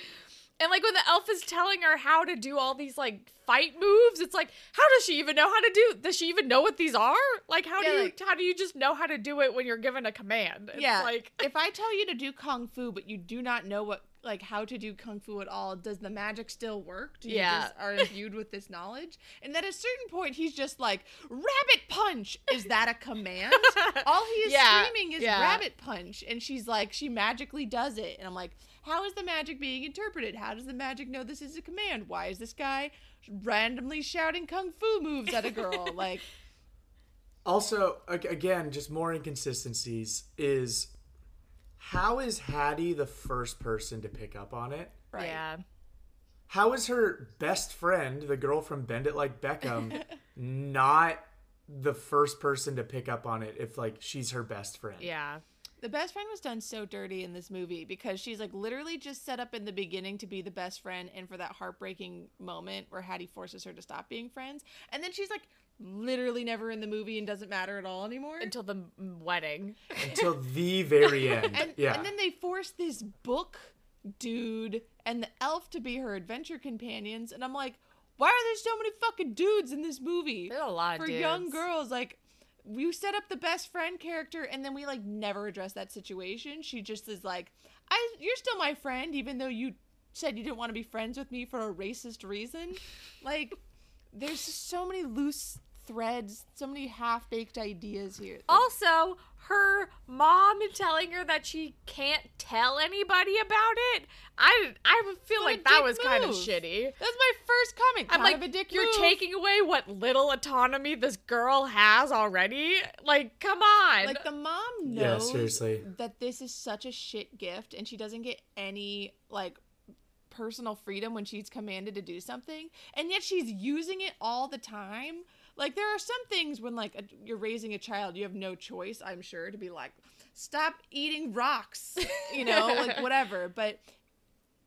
[SPEAKER 3] and like when the elf is telling her how to do all these like fight moves, it's like, how does she even know how to do? Does she even know what these are? Like, how
[SPEAKER 4] Yeah,
[SPEAKER 3] do you
[SPEAKER 4] like-
[SPEAKER 3] how do you just know how to do it when you're given a command? It's
[SPEAKER 4] yeah.
[SPEAKER 3] like (laughs)
[SPEAKER 4] if I tell you to do kung fu, but you do not know what like how to do kung fu at all, does the magic still work? Do you
[SPEAKER 3] Yeah.
[SPEAKER 4] just are imbued with this knowledge? And at a certain point, he's just like, "Rabbit punch." Is that a command? (laughs) all he is
[SPEAKER 3] Yeah,
[SPEAKER 4] screaming is. "rabbit punch," and she's like, she magically does it, and I'm like, how is the magic being interpreted? How does the magic know this is a command? Why is this guy randomly shouting kung fu moves at a girl? (laughs) like,
[SPEAKER 2] Also, again, just more inconsistencies is how is Hattie the first person to pick up on it?
[SPEAKER 4] right.
[SPEAKER 3] Yeah.
[SPEAKER 2] How is her best friend, the girl from Bend It Like Beckham, (laughs) not the first person to pick up on it if like she's her best friend?
[SPEAKER 3] Yeah.
[SPEAKER 4] The best friend was done so dirty in this movie because she's like literally just set up in the beginning to be the best friend and for that heartbreaking moment where Hattie forces her to stop being friends. And then she's like literally never in the movie and doesn't matter at all anymore.
[SPEAKER 3] Until the wedding.
[SPEAKER 2] Until the very (laughs) end.
[SPEAKER 4] and,
[SPEAKER 2] yeah.
[SPEAKER 4] and then they force this book dude and the elf to be her adventure companions. And I'm like, why are there so many fucking dudes in this movie?
[SPEAKER 3] There's a lot of
[SPEAKER 4] for young girls. Like, you set up the best friend character, and then we like never address that situation. She just is like, "I, you're still my friend, even though you said you didn't want to be friends with me for a racist reason." Like, there's just so many loose threads, so many half baked ideas here.
[SPEAKER 3] Also, her mom telling her that she can't tell anybody about it. I I feel
[SPEAKER 4] What
[SPEAKER 3] like that
[SPEAKER 4] dick
[SPEAKER 3] was kind of shitty.
[SPEAKER 4] That's my first comment.
[SPEAKER 3] I'm
[SPEAKER 4] kind
[SPEAKER 3] like,
[SPEAKER 4] of a dick
[SPEAKER 3] you're
[SPEAKER 4] move.
[SPEAKER 3] taking away what little autonomy this girl has already. Like, come on.
[SPEAKER 4] Like the mom
[SPEAKER 2] Yeah,
[SPEAKER 4] knows
[SPEAKER 2] seriously.
[SPEAKER 4] that this is such a shit gift, and she doesn't get any like personal freedom when she's commanded to do something, and yet she's using it all the time. Like there are some things when like a, you're raising a child, you have no choice. I'm sure to be like, stop eating rocks, you know, (laughs) like whatever. But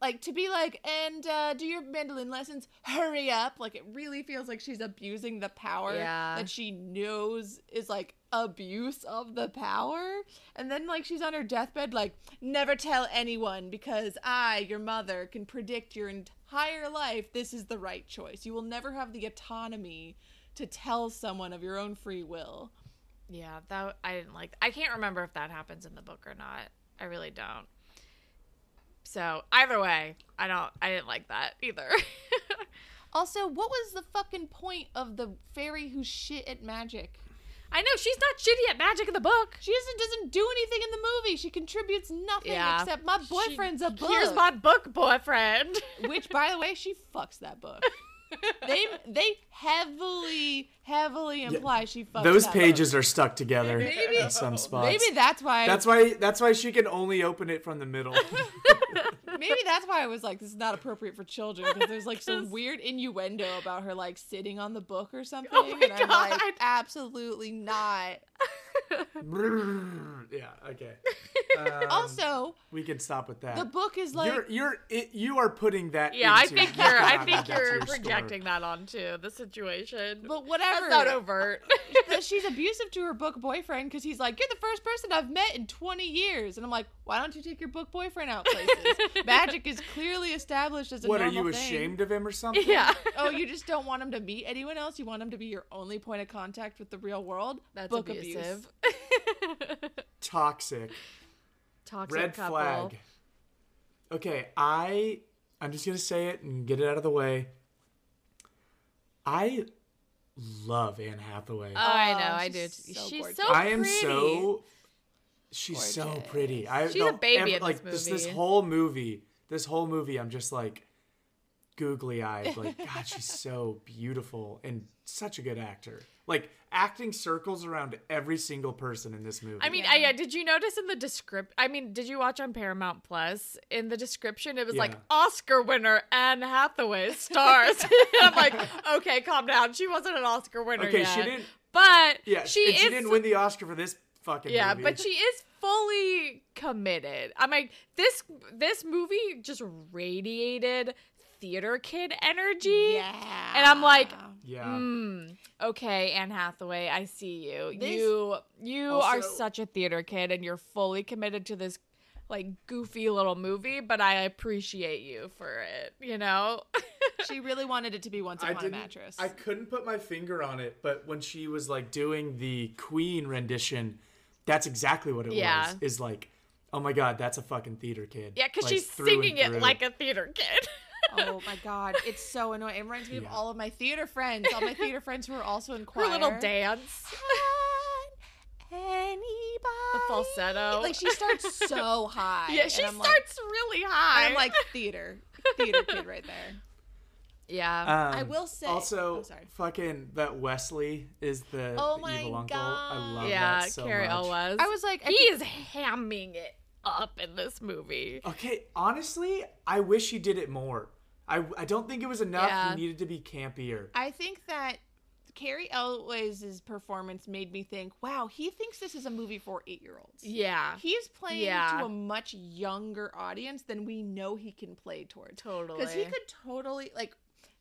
[SPEAKER 4] like to be like and uh, do your mandolin lessons hurry up like it really feels like she's abusing the power
[SPEAKER 3] Yeah.
[SPEAKER 4] that she knows is like abuse of the power and then like she's on her deathbed like never tell anyone because i your mother can predict your entire life this is the right choice you will never have the autonomy to tell someone of your own free will
[SPEAKER 3] yeah, that I didn't like. I can't remember if that happens in the book or not. I really don't. So either way, I don't. I didn't like that either. (laughs)
[SPEAKER 4] also what was the fucking point of the fairy who's shit at magic
[SPEAKER 3] I know she's not shitty at magic in the book.
[SPEAKER 4] She doesn't doesn't do anything in the movie. She contributes nothing
[SPEAKER 3] Yeah.
[SPEAKER 4] except my boyfriend's a book.
[SPEAKER 3] Here's my book, boyfriend.
[SPEAKER 4] Which, by the way, she fucks that book. (laughs) (laughs) they they heavily heavily imply she fucks
[SPEAKER 2] Those
[SPEAKER 4] that
[SPEAKER 2] pages are stuck together
[SPEAKER 4] Maybe-
[SPEAKER 2] in some spots.
[SPEAKER 4] Maybe that's why.
[SPEAKER 2] That's why that's why she can only open it from the middle. (laughs)
[SPEAKER 4] maybe that's why I was like, this is not appropriate for children because there's like some weird innuendo about her like sitting on the book or something.
[SPEAKER 3] Oh my
[SPEAKER 4] and I'm like, absolutely not.
[SPEAKER 2] yeah, okay. (laughs) Um,
[SPEAKER 4] Also,
[SPEAKER 2] we can stop with that.
[SPEAKER 4] the book is like
[SPEAKER 2] you're you're it, you are putting that.
[SPEAKER 3] yeah, I think
[SPEAKER 2] you
[SPEAKER 3] you're. I think
[SPEAKER 2] add that to
[SPEAKER 3] you're
[SPEAKER 2] your story.
[SPEAKER 3] projecting that onto the situation.
[SPEAKER 4] but whatever.
[SPEAKER 3] That's not overt. (laughs)
[SPEAKER 4] that she's abusive to her book boyfriend because he's like, You're the first person I've met in 20 years. And I'm like, Why don't you take your book boyfriend out places? (laughs) Magic is clearly established as a
[SPEAKER 2] What are you
[SPEAKER 4] thing.
[SPEAKER 2] ashamed of him or something?
[SPEAKER 3] yeah. (laughs)
[SPEAKER 4] Oh, you just don't want him to meet anyone else? You want him to be your only point of contact with the real world?
[SPEAKER 3] That's
[SPEAKER 4] book
[SPEAKER 3] abusive. (laughs)
[SPEAKER 2] Toxic.
[SPEAKER 3] Toxic
[SPEAKER 2] Red
[SPEAKER 3] couple.
[SPEAKER 2] flag. Okay, I I'm just gonna say it and get it out of the way. I love Anne Hathaway.
[SPEAKER 3] Oh, I know.
[SPEAKER 4] Oh,
[SPEAKER 3] I do.
[SPEAKER 4] she's so
[SPEAKER 3] She's
[SPEAKER 4] gorgeous.
[SPEAKER 3] so
[SPEAKER 2] I am so. She's so pretty. I
[SPEAKER 3] She's a baby
[SPEAKER 2] ever-
[SPEAKER 3] in this
[SPEAKER 2] like this this whole movie. This whole movie, I'm just like googly eyed. Like (laughs) God, she's so beautiful and such a good actor. Like acting circles around every single person in this movie.
[SPEAKER 3] I mean,
[SPEAKER 4] Yeah.
[SPEAKER 3] I, yeah. Did you notice in the descript? I mean, did you watch on Paramount Plus? In the description, it was like Oscar winner Anne Hathaway stars. (laughs) I'm like, okay, calm down. She wasn't an Oscar winner
[SPEAKER 2] okay,
[SPEAKER 3] yet.
[SPEAKER 2] she didn't.
[SPEAKER 3] But
[SPEAKER 2] Yeah,
[SPEAKER 3] she
[SPEAKER 2] and
[SPEAKER 3] is.
[SPEAKER 2] she didn't win the Oscar for this fucking
[SPEAKER 3] yeah,
[SPEAKER 2] movie.
[SPEAKER 3] but she is fully committed. I'm like, this this movie just radiated theater kid energy.
[SPEAKER 4] Yeah.
[SPEAKER 3] And I'm like,
[SPEAKER 2] yeah.
[SPEAKER 3] Mm, okay, Anne Hathaway, I see you.
[SPEAKER 4] This-
[SPEAKER 3] you you are such a theater kid and you're fully committed to this like goofy little movie, but I appreciate you for it, you know? (laughs)
[SPEAKER 4] she really wanted it to be Once Upon a. Mattress.
[SPEAKER 2] I couldn't put my finger on it, but when she was like doing the Queen rendition, that's exactly what it
[SPEAKER 3] Yeah.
[SPEAKER 2] was. Is like Oh my god, that's a fucking theater kid.
[SPEAKER 3] Yeah, because
[SPEAKER 2] Like,
[SPEAKER 3] she's singing it like a theater kid. (laughs)
[SPEAKER 4] Oh my god, it's so annoying. It reminds me of all of my theater friends, all my theater friends who are also in choir.
[SPEAKER 3] Her little dance.
[SPEAKER 4] Anybody?
[SPEAKER 3] The falsetto.
[SPEAKER 4] Like she starts so (laughs) high.
[SPEAKER 3] Yeah, she starts
[SPEAKER 4] Like,
[SPEAKER 3] really high.
[SPEAKER 4] I'm like theater, theater kid right there.
[SPEAKER 3] Yeah.
[SPEAKER 2] Um,
[SPEAKER 4] I will say-
[SPEAKER 2] Also,
[SPEAKER 4] oh, sorry.
[SPEAKER 2] fucking that Wesley is the,
[SPEAKER 4] Oh
[SPEAKER 2] the
[SPEAKER 4] my
[SPEAKER 2] evil uncle. I
[SPEAKER 4] God.
[SPEAKER 2] love
[SPEAKER 3] yeah,
[SPEAKER 2] that so
[SPEAKER 3] Cary
[SPEAKER 2] much.
[SPEAKER 3] Elwes.
[SPEAKER 4] I was like, I
[SPEAKER 3] he is hamming it up in this movie.
[SPEAKER 2] Okay, honestly, I wish he did it more. I, I don't think it was enough.
[SPEAKER 3] Yeah.
[SPEAKER 2] He needed to be campier.
[SPEAKER 4] I think that Cary Elwes' performance made me think, wow, he thinks this is a movie for eight year olds.
[SPEAKER 3] Yeah,
[SPEAKER 4] He's playing
[SPEAKER 3] Yeah.
[SPEAKER 4] to a much younger audience than we know he can play towards.
[SPEAKER 3] totally.
[SPEAKER 4] Because he could totally like.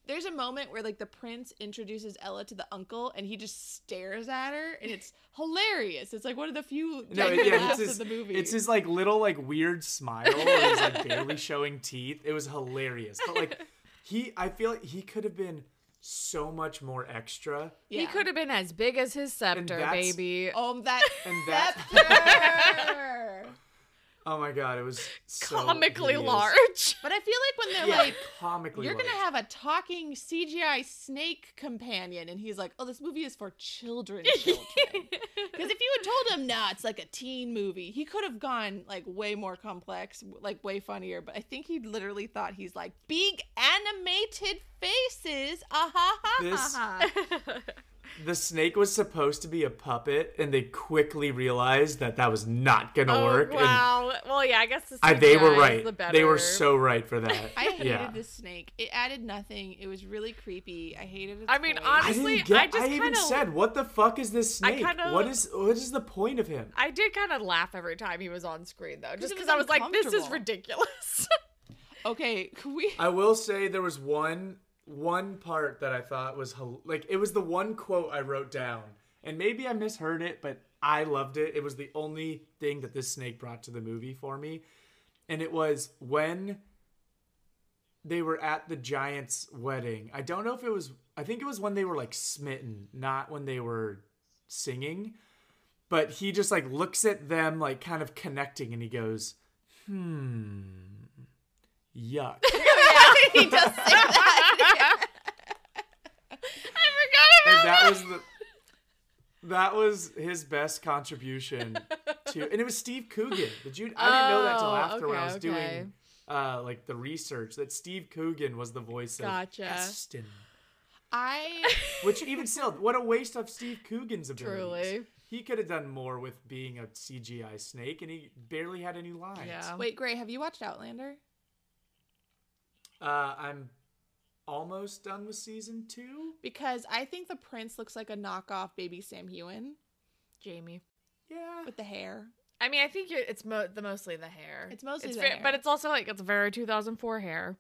[SPEAKER 4] There's a moment where like the prince introduces Ella to the uncle, and he just stares at her, and it's (laughs) hilarious. It's like one of the few
[SPEAKER 2] No,
[SPEAKER 4] genuine
[SPEAKER 2] yeah, it's
[SPEAKER 4] laughs
[SPEAKER 2] his,
[SPEAKER 4] of the movie.
[SPEAKER 2] it's his like little like weird smile where he's like barely (laughs) showing teeth. It was hilarious. But like he I feel like he could have been so much more extra.
[SPEAKER 3] He could have been as big as his scepter,
[SPEAKER 2] that's-
[SPEAKER 3] baby.
[SPEAKER 4] Oh, that
[SPEAKER 2] And (laughs) that
[SPEAKER 4] scepter.
[SPEAKER 2] Oh my god, it was so
[SPEAKER 3] comically
[SPEAKER 2] hideous.
[SPEAKER 3] large. (laughs)
[SPEAKER 4] but I feel like when they're
[SPEAKER 2] Yeah,
[SPEAKER 4] like,
[SPEAKER 2] comically
[SPEAKER 4] you're gonna have a talking CGI snake companion, and he's like, "Oh, this movie is for children." (laughs) Children. Because if you had told him, "Nah, it's like a teen movie," he could have gone like way more complex, like way funnier. But I think he literally thought he's like big animated faces. Ah ha ha ha. ha. (laughs)
[SPEAKER 2] the snake was supposed to be a puppet and they quickly realized that that was not gonna
[SPEAKER 3] oh,
[SPEAKER 2] work and
[SPEAKER 3] wow. Well, yeah, I guess the
[SPEAKER 2] I, they were right.
[SPEAKER 3] The better.
[SPEAKER 2] They were so right for that. (laughs)
[SPEAKER 4] I hated
[SPEAKER 2] yeah.
[SPEAKER 4] this snake. It added nothing. It was really creepy. I hated it.
[SPEAKER 3] I mean,
[SPEAKER 2] I
[SPEAKER 3] honestly,
[SPEAKER 2] didn't get.
[SPEAKER 3] I just
[SPEAKER 2] even
[SPEAKER 3] kinda-
[SPEAKER 2] said, "What the fuck is this
[SPEAKER 3] I
[SPEAKER 2] snake?
[SPEAKER 3] kinda-
[SPEAKER 2] what is what is the point of him?"
[SPEAKER 3] I did kind of laugh every time he was on screen, though, just because I was like, "This is ridiculous." (laughs)
[SPEAKER 4] okay, can we?
[SPEAKER 2] I will say there was one one part that I thought was like it was the one quote I wrote down, and maybe I misheard it, but I loved it. It was the only thing that this snake brought to the movie for me, and it was when they were at the giant's wedding. I don't know if it was. I think it was when they were like smitten, not when they were singing. But he just like looks at them like kind of connecting, and he goes, "Hmm, yuck." (laughs) (laughs)
[SPEAKER 4] he does say that. (laughs)
[SPEAKER 3] I forgot about
[SPEAKER 2] and that was the that was his best contribution to and it was steve coogan did you i didn't know that till
[SPEAKER 3] Oh,
[SPEAKER 2] after when i was
[SPEAKER 3] okay.
[SPEAKER 2] doing uh like the research that steve coogan was the voice
[SPEAKER 3] Gotcha.
[SPEAKER 2] of Heston.
[SPEAKER 4] I (laughs)
[SPEAKER 2] which even still what a waste of steve coogan's abilities
[SPEAKER 3] Truly.
[SPEAKER 2] he could have done more with being a cgi snake and he barely had any lines
[SPEAKER 3] Yeah.
[SPEAKER 4] wait, Gray. Have you watched Outlander?
[SPEAKER 2] Uh i'm almost done with season two
[SPEAKER 4] Because I think the prince looks like a knockoff baby Sam Heughan
[SPEAKER 3] Jamie.
[SPEAKER 2] yeah
[SPEAKER 4] with the hair.
[SPEAKER 3] I mean, I think you're, it's mo- the mostly the hair.
[SPEAKER 4] It's mostly the
[SPEAKER 3] ve-
[SPEAKER 4] hair.
[SPEAKER 3] but it's also like it's very 2004 hair.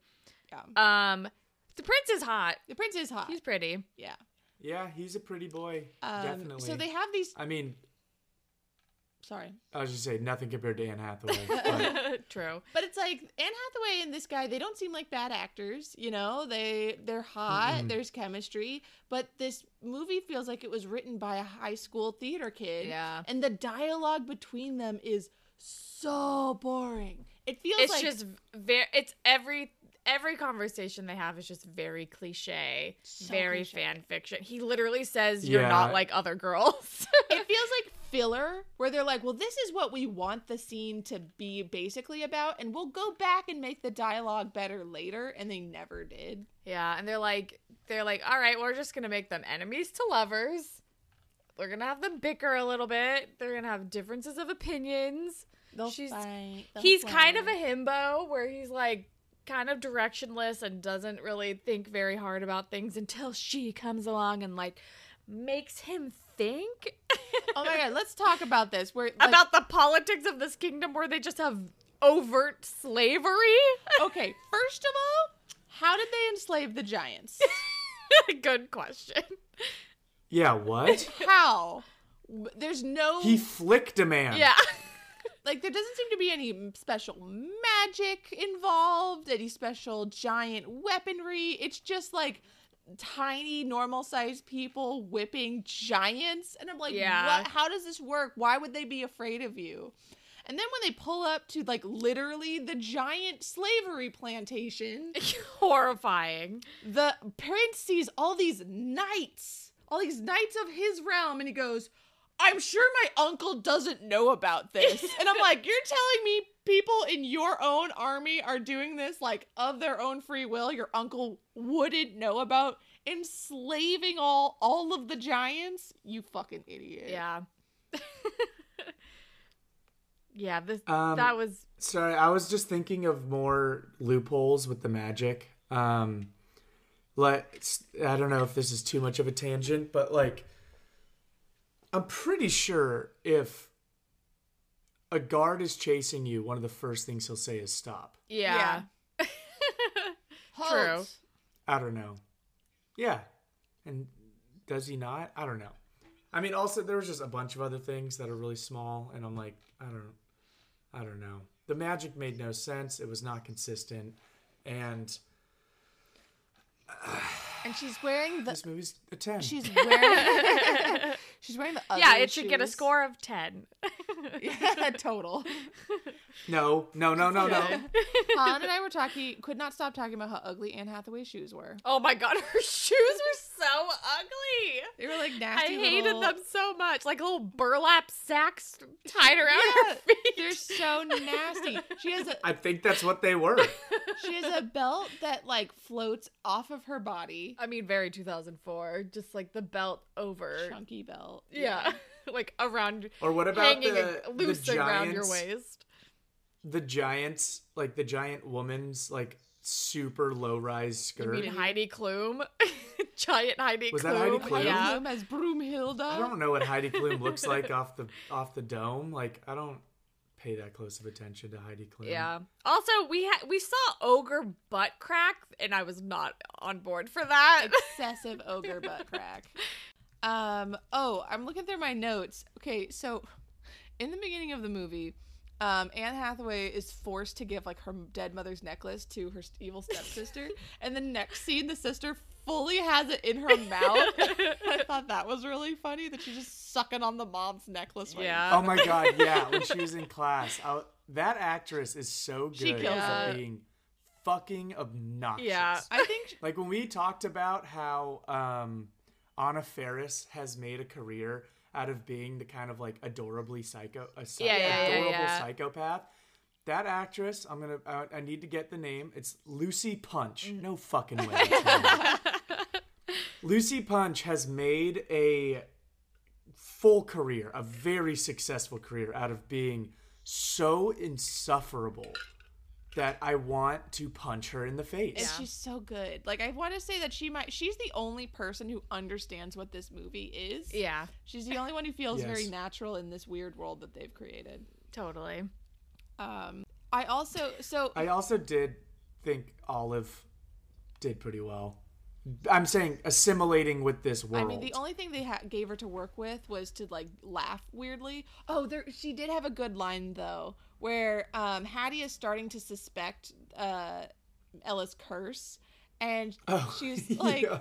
[SPEAKER 4] Yeah.
[SPEAKER 3] Um, the prince is hot.
[SPEAKER 4] The prince is hot.
[SPEAKER 3] He's pretty.
[SPEAKER 4] yeah.
[SPEAKER 2] yeah he's a pretty boy
[SPEAKER 4] Um,
[SPEAKER 2] definitely
[SPEAKER 4] So they have these.
[SPEAKER 2] i mean
[SPEAKER 4] Sorry,
[SPEAKER 2] I was just saying nothing compared to Anne Hathaway. but- (laughs)
[SPEAKER 3] True.
[SPEAKER 4] but it's like Anne Hathaway and this guy. They don't seem like bad actors. You know, they they're hot.
[SPEAKER 2] Mm-mm.
[SPEAKER 4] There's chemistry. But this movie feels like it was written by a high school theater kid.
[SPEAKER 3] Yeah.
[SPEAKER 4] And the dialogue between them is so boring. It feels like
[SPEAKER 3] It's
[SPEAKER 4] like
[SPEAKER 3] just very. It's every every conversation they have is just very cliche,
[SPEAKER 4] So
[SPEAKER 3] very
[SPEAKER 4] cliche.
[SPEAKER 3] fan fiction. He literally says, "You're
[SPEAKER 2] Yeah.
[SPEAKER 3] not like other girls." (laughs)
[SPEAKER 4] it feels like filler where they're like, well, this is what we want the scene to be basically about, and we'll go back and make the dialogue better later, and they never did.
[SPEAKER 3] Yeah, and they're like, they're like, all right, we're just gonna make them enemies to lovers. We're gonna have them bicker a little bit. They're gonna have differences of opinions.
[SPEAKER 4] They'll
[SPEAKER 3] She's-
[SPEAKER 4] fight. they'll
[SPEAKER 3] he's kind of a himbo where he's like kind of directionless and doesn't really think very hard about things until she comes along and like makes him think
[SPEAKER 4] Oh my god, (laughs) let's talk about this. Where like,
[SPEAKER 3] about the politics of this kingdom where they just have overt slavery. (laughs)
[SPEAKER 4] okay, first of all, how did they enslave the giants? (laughs)
[SPEAKER 3] Good question.
[SPEAKER 2] yeah, what?
[SPEAKER 4] How? There's no
[SPEAKER 2] He flicked a man.
[SPEAKER 3] Yeah.
[SPEAKER 4] Like there doesn't seem to be any mm, special magic involved, any special giant weaponry. It's just like tiny normal sized people whipping giants and I'm like
[SPEAKER 3] Yeah.
[SPEAKER 4] what how does this work? Why would they be afraid of you? And then when they pull up to like literally the giant slavery plantation, (laughs)
[SPEAKER 3] Horrifying.
[SPEAKER 4] the prince sees all these knights, all these knights of his realm, and he goes, I'm sure my uncle doesn't know about this. (laughs) and I'm like, you're telling me people in your own army are doing this like of their own free will? Your uncle wouldn't know about enslaving all all of the giants? You fucking idiot.
[SPEAKER 3] Yeah. (laughs) yeah, this
[SPEAKER 2] Um,
[SPEAKER 3] that was
[SPEAKER 2] Sorry, I was just thinking of more loopholes with the magic. Um, let I don't know if this is too much of a tangent, but like, I'm pretty sure if a guard is chasing you, one of the first things he'll say is stop.
[SPEAKER 3] yeah. (laughs) True.
[SPEAKER 2] I don't know. Yeah, and does he not? I don't know. I mean, also there was just a bunch of other things that are really small, and I'm like, I don't, I don't know. The magic made no sense. It was not consistent, and uh,
[SPEAKER 4] And she's wearing the
[SPEAKER 2] this movie's a ten.
[SPEAKER 4] she's (laughs) wearing she's wearing the
[SPEAKER 3] Yeah,
[SPEAKER 4] ugly
[SPEAKER 3] it should get a score of 10.
[SPEAKER 4] Yeah, (laughs) total.
[SPEAKER 2] no, no, no, no, no.
[SPEAKER 4] Han and I were talking, could not stop talking about how ugly Anne Hathaway's shoes were.
[SPEAKER 3] oh my god, (laughs) her shoes were so ugly.
[SPEAKER 4] They were like nasty.
[SPEAKER 3] I hated
[SPEAKER 4] little-
[SPEAKER 3] them so much. Like little burlap sacks tied around
[SPEAKER 4] Yeah,
[SPEAKER 3] her feet.
[SPEAKER 4] They're so nasty. She has a
[SPEAKER 2] I think that's what they were.
[SPEAKER 4] she has a belt that like floats off of her body.
[SPEAKER 3] I mean, very 2004. Just like the belt over.
[SPEAKER 4] Chunky belt.
[SPEAKER 3] Yeah. (laughs) like around, (laughs)
[SPEAKER 2] Or what about
[SPEAKER 3] hanging
[SPEAKER 2] the,
[SPEAKER 3] a-
[SPEAKER 2] the
[SPEAKER 3] loose around your waist.
[SPEAKER 2] The giants, like the giant woman's, like super low rise skirt.
[SPEAKER 3] You mean Heidi Klum? (laughs) Giant Heidi Klum.
[SPEAKER 2] Was
[SPEAKER 3] Klum.
[SPEAKER 2] that Heidi Klum?
[SPEAKER 4] Heidi
[SPEAKER 3] Yeah.
[SPEAKER 4] Klum as Broomhilda.
[SPEAKER 2] I don't know what Heidi Klum looks like off the off the dome. Like I don't pay that close of attention to Heidi Klum.
[SPEAKER 3] Yeah. Also, we ha- we saw ogre butt crack, and I was not on board for that.
[SPEAKER 4] Excessive ogre butt (laughs) crack. Um. Oh, I'm looking through my notes. Okay, so in the beginning of the movie, um, Anne Hathaway is forced to give like her dead mother's necklace to her evil stepsister, (laughs) and the next scene, the sister fully has it in her mouth. (laughs) I thought that was really funny that she's just sucking on the mom's necklace. Right
[SPEAKER 3] yeah.
[SPEAKER 2] Oh my god, (laughs) yeah. When she was in class, I, that actress is so good
[SPEAKER 4] She kills
[SPEAKER 2] at
[SPEAKER 3] it.
[SPEAKER 2] being fucking obnoxious.
[SPEAKER 3] Yeah.
[SPEAKER 4] I think (laughs)
[SPEAKER 2] like when we talked about how um, Anna Faris has made a career out of being the kind of like adorably psycho, a psy-
[SPEAKER 3] Yeah, yeah, yeah,
[SPEAKER 2] adorable
[SPEAKER 3] yeah.
[SPEAKER 2] psychopath. That actress, I'm gonna, I, I need to get the name. It's Lucy Punch.
[SPEAKER 3] Mm.
[SPEAKER 2] No fucking way. That's her name. Lucy Punch has made a full career, a very successful career out of being so insufferable that I want to punch her in the face.
[SPEAKER 4] and she's so good. Like I want to say that she might. She's the only person who understands what this movie is.
[SPEAKER 3] yeah.
[SPEAKER 4] She's the only one who feels very natural in this weird world that they've created.
[SPEAKER 3] Totally.
[SPEAKER 4] Um, I also so
[SPEAKER 2] I also did think Olive did pretty well. I'm saying assimilating with this world.
[SPEAKER 4] I mean the only thing they ha- gave her to work with was to like laugh weirdly. Oh, there she did have a good line though, where um, Hattie is starting to suspect uh, Ella's curse, and
[SPEAKER 2] Oh,
[SPEAKER 4] she's (laughs) like.
[SPEAKER 2] yeah.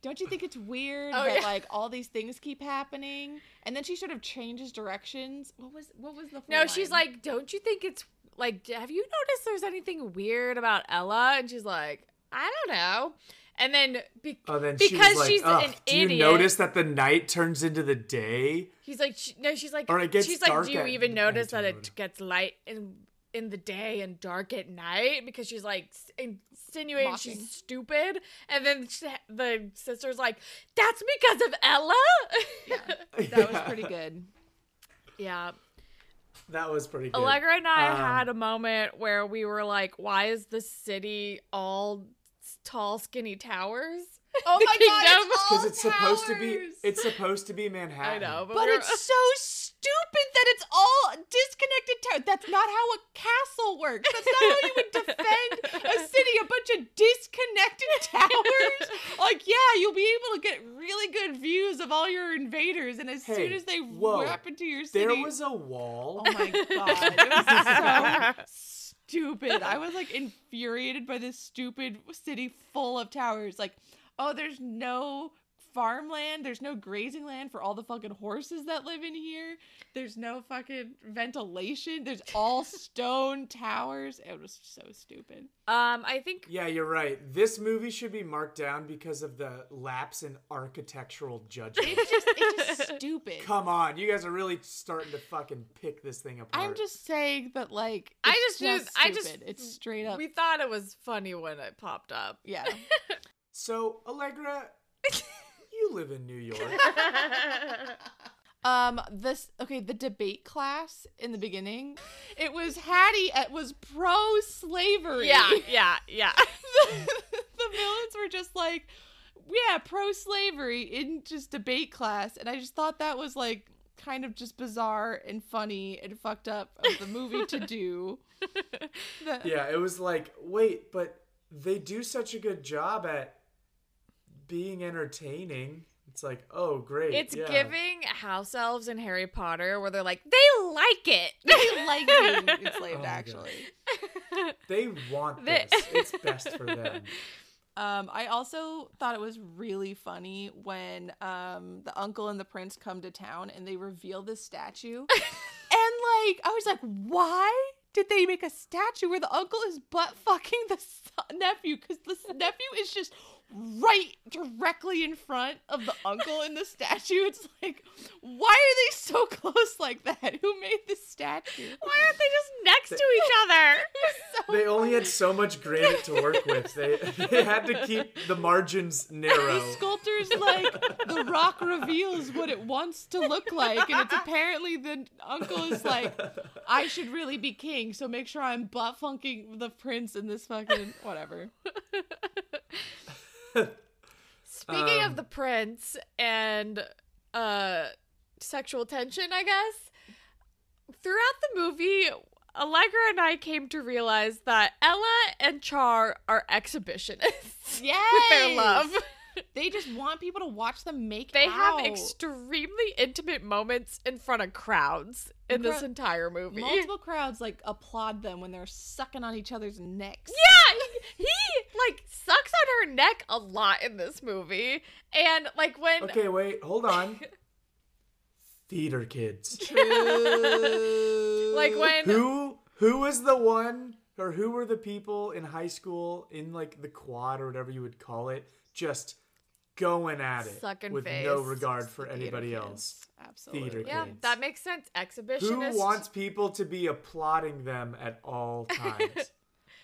[SPEAKER 4] Don't you think it's weird
[SPEAKER 3] Oh,
[SPEAKER 4] that
[SPEAKER 3] yeah.
[SPEAKER 4] like all these things keep happening? And then she sort of changes directions. What was what was the full
[SPEAKER 3] No, she's like, don't you think it's like, have you noticed there's anything weird about Ella? And she's like, I don't know. And then be-
[SPEAKER 2] Oh, then
[SPEAKER 3] because
[SPEAKER 2] was like,
[SPEAKER 3] she's
[SPEAKER 2] "Ugh,
[SPEAKER 3] an
[SPEAKER 2] do
[SPEAKER 3] idiot,
[SPEAKER 2] you notice that the night turns into the day?
[SPEAKER 3] he's like, she, no, she's like,
[SPEAKER 2] Or it gets
[SPEAKER 3] she's like,
[SPEAKER 2] dark
[SPEAKER 3] do you even notice that it gets light in in the day and dark at night? Because she's like insinuating
[SPEAKER 4] Mocking.
[SPEAKER 3] she's stupid, and then she, the sister's like, that's because of Ella. (laughs)
[SPEAKER 4] that was pretty good.
[SPEAKER 3] yeah.
[SPEAKER 2] That was pretty good.
[SPEAKER 3] Allegra and I
[SPEAKER 2] Um,
[SPEAKER 3] had a moment where we were like, why is the city all s- tall, skinny towers?
[SPEAKER 4] Oh my god,
[SPEAKER 3] kingdom.
[SPEAKER 4] it's all
[SPEAKER 2] because it's supposed to be it's supposed to be Manhattan.
[SPEAKER 3] I
[SPEAKER 2] Manhattan.
[SPEAKER 3] know, but,
[SPEAKER 4] But it's so stupid that it's all disconnected towers. That's not how a castle works. That's not how you would (laughs) defend a city. A bunch of disconnected (laughs) towers. Like, yeah, you'll be able to get really good views of all your invaders, and as soon as they
[SPEAKER 2] whoa.
[SPEAKER 4] wrap into your city,
[SPEAKER 2] There was a wall.
[SPEAKER 4] oh my god, it (laughs) was so stupid. I was like (laughs) infuriated by this stupid city full of towers. Like, oh, there's no farmland. There's no grazing land for all the fucking horses that live in here. There's no fucking ventilation. There's all (laughs) stone towers. It was so stupid.
[SPEAKER 3] Um, I think
[SPEAKER 2] Yeah, you're right. This movie should be marked down because of the lapse in architectural judgment.
[SPEAKER 4] It's just it's just (laughs) stupid.
[SPEAKER 2] Come on, you guys are really starting to fucking pick this thing apart.
[SPEAKER 4] I'm just saying that like
[SPEAKER 3] I
[SPEAKER 4] it's
[SPEAKER 3] just knew- I just-
[SPEAKER 4] it's straight up
[SPEAKER 3] we thought it was funny when it popped up.
[SPEAKER 4] yeah. (laughs)
[SPEAKER 2] So, Allegra, you live in New York. (laughs)
[SPEAKER 4] Um, this okay. The debate class in the beginning, it was Hattie. It was pro slavery.
[SPEAKER 3] Yeah, yeah, yeah. (laughs)
[SPEAKER 4] the villains were just like, yeah, pro slavery in just debate class, and I just thought that was like kind of just bizarre and funny and fucked up of the movie to do. (laughs) The-
[SPEAKER 2] Yeah, it was like, wait, but they do such a good job at being entertaining. It's like, oh, great.
[SPEAKER 3] It's
[SPEAKER 2] yeah.
[SPEAKER 3] giving house elves in Harry Potter where they're like, they like it.
[SPEAKER 4] They like being (laughs) enslaved,
[SPEAKER 2] Oh my God.
[SPEAKER 4] actually.
[SPEAKER 2] They want this. it's best for them. (laughs)
[SPEAKER 4] Um, I also thought it was really funny when um the uncle and the prince come to town and they reveal this statue. (laughs) and like I was like, why did they make a statue where the uncle is butt fucking the son- nephew? Because the nephew is just right directly in front of the uncle in the statue. It's like, why are they so close like that? Who made this statue?
[SPEAKER 3] Why aren't they just next to each other? (laughs)
[SPEAKER 4] So
[SPEAKER 2] They only had so much granite to work with. (laughs) They, they had to keep the margins narrow.
[SPEAKER 4] The sculptor's like, the rock reveals what it wants to look like, and it's apparently the uncle is like, I should really be king, so make sure I'm butt funking the prince in this fucking whatever. (laughs)
[SPEAKER 3] Speaking
[SPEAKER 2] Um,
[SPEAKER 3] of the prince and uh sexual tension, I guess, throughout the movie, Allegra and I came to realize that Ella and Char are exhibitionists
[SPEAKER 4] Yes, (laughs)
[SPEAKER 3] with their love.
[SPEAKER 4] They just want people to watch them make.
[SPEAKER 3] They have extremely intimate moments in front of crowds in this entire movie.
[SPEAKER 4] multiple crowds like applaud them when they're sucking on each other's necks.
[SPEAKER 3] Yeah, he, he like sucks on her neck a lot in this movie, and like when
[SPEAKER 2] Okay, wait, hold on. (laughs) Theater kids. (laughs)
[SPEAKER 4] True.
[SPEAKER 3] like when
[SPEAKER 2] Who who was the one or who were the people in high school in like the quad or whatever you would call it, just going at it
[SPEAKER 3] Sucking
[SPEAKER 2] with
[SPEAKER 3] face.
[SPEAKER 2] no regard for
[SPEAKER 4] Theater
[SPEAKER 2] anybody
[SPEAKER 4] kids.
[SPEAKER 2] else.
[SPEAKER 4] Absolutely.
[SPEAKER 2] Theater
[SPEAKER 3] yeah,
[SPEAKER 2] kids.
[SPEAKER 3] that makes sense.
[SPEAKER 2] Exhibitionists.
[SPEAKER 3] Who
[SPEAKER 2] wants people to be applauding them at all (laughs) times?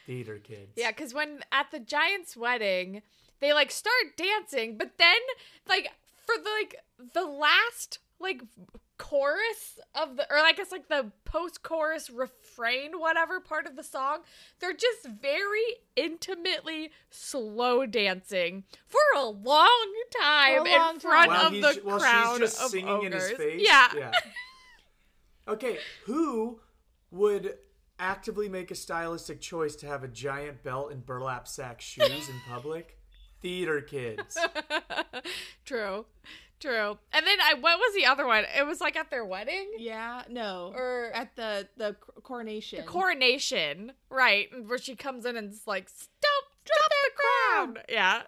[SPEAKER 2] Theater kids.
[SPEAKER 3] Yeah, because when at the Giants' wedding, they like start dancing, but then like for the like the last like chorus of the or I guess like the post chorus refrain whatever part of the song they're just very intimately slow dancing for a long time
[SPEAKER 4] a long
[SPEAKER 3] in front
[SPEAKER 2] While
[SPEAKER 3] of
[SPEAKER 2] he's,
[SPEAKER 3] the
[SPEAKER 2] while
[SPEAKER 3] crowd
[SPEAKER 2] she's just
[SPEAKER 3] of
[SPEAKER 2] singing in his
[SPEAKER 3] ogres.
[SPEAKER 2] face.
[SPEAKER 3] yeah
[SPEAKER 2] Yeah. (laughs) Okay, who would actively make a stylistic choice to have a giant belt and burlap sack shoes in public? Theater kids. (laughs)
[SPEAKER 3] true true and then I what was the other one it was like at their wedding
[SPEAKER 4] Yeah, no.
[SPEAKER 3] Or-
[SPEAKER 4] at the the coronation.
[SPEAKER 3] The coronation, right? Where she comes in and it's like, stop, stop the crowd. Yeah.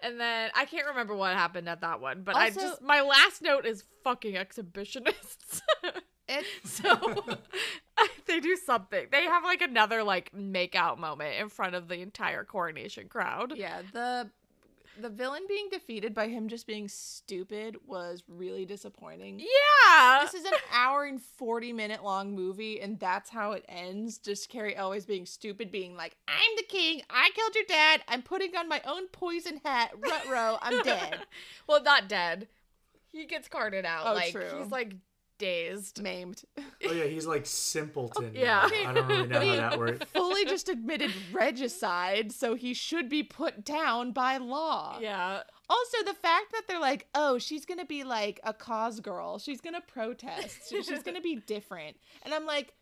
[SPEAKER 3] And then I can't remember what happened at that one, but I just my last note is fucking exhibitionists. (laughs)
[SPEAKER 4] It,
[SPEAKER 3] so (laughs) they do something. They have like another like make out moment in front of the entire coronation crowd.
[SPEAKER 4] yeah, the the villain being defeated by him just being stupid was really disappointing.
[SPEAKER 3] Yeah.
[SPEAKER 4] This is an hour and 40 minute long movie, and that's how it ends. Just Cary Elwes being stupid, being like, I'm the king, I killed your dad, I'm putting on my own poison hat, rut I'm (laughs) dead.
[SPEAKER 3] well, not dead. He gets carted out.
[SPEAKER 4] Oh,
[SPEAKER 3] like
[SPEAKER 4] true.
[SPEAKER 3] he's like dazed.
[SPEAKER 4] Maimed. (laughs)
[SPEAKER 2] Oh yeah, he's like simpleton.
[SPEAKER 3] Yeah.
[SPEAKER 2] now. I don't really know how that (laughs) works.
[SPEAKER 4] Fully just admitted regicide, so he should be put down by law.
[SPEAKER 3] Yeah.
[SPEAKER 4] Also, the fact that they're like, oh, she's gonna be like a cause girl. She's gonna protest. She's gonna be different. And I'm like,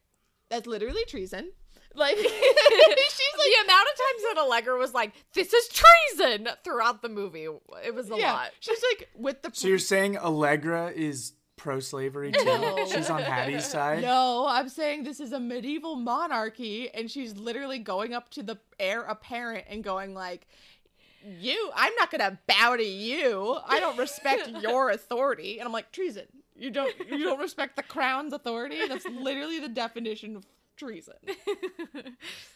[SPEAKER 4] that's literally treason. Like, (laughs) she's like,
[SPEAKER 3] the amount of times that Allegra was like, "This is treason" throughout the movie, it was a
[SPEAKER 4] yeah.
[SPEAKER 3] lot.
[SPEAKER 4] She's like with the.
[SPEAKER 2] So you're saying Allegra is pro-slavery (laughs) too?
[SPEAKER 4] No.
[SPEAKER 2] She's on Hattie's side.
[SPEAKER 4] no, I'm saying this is a medieval monarchy, and she's literally going up to the heir apparent and going like, you, I'm not gonna bow to you. I don't respect (laughs) your authority. And I'm like, treason. You don't you don't respect the crown's authority? That's literally the definition of treason. (laughs)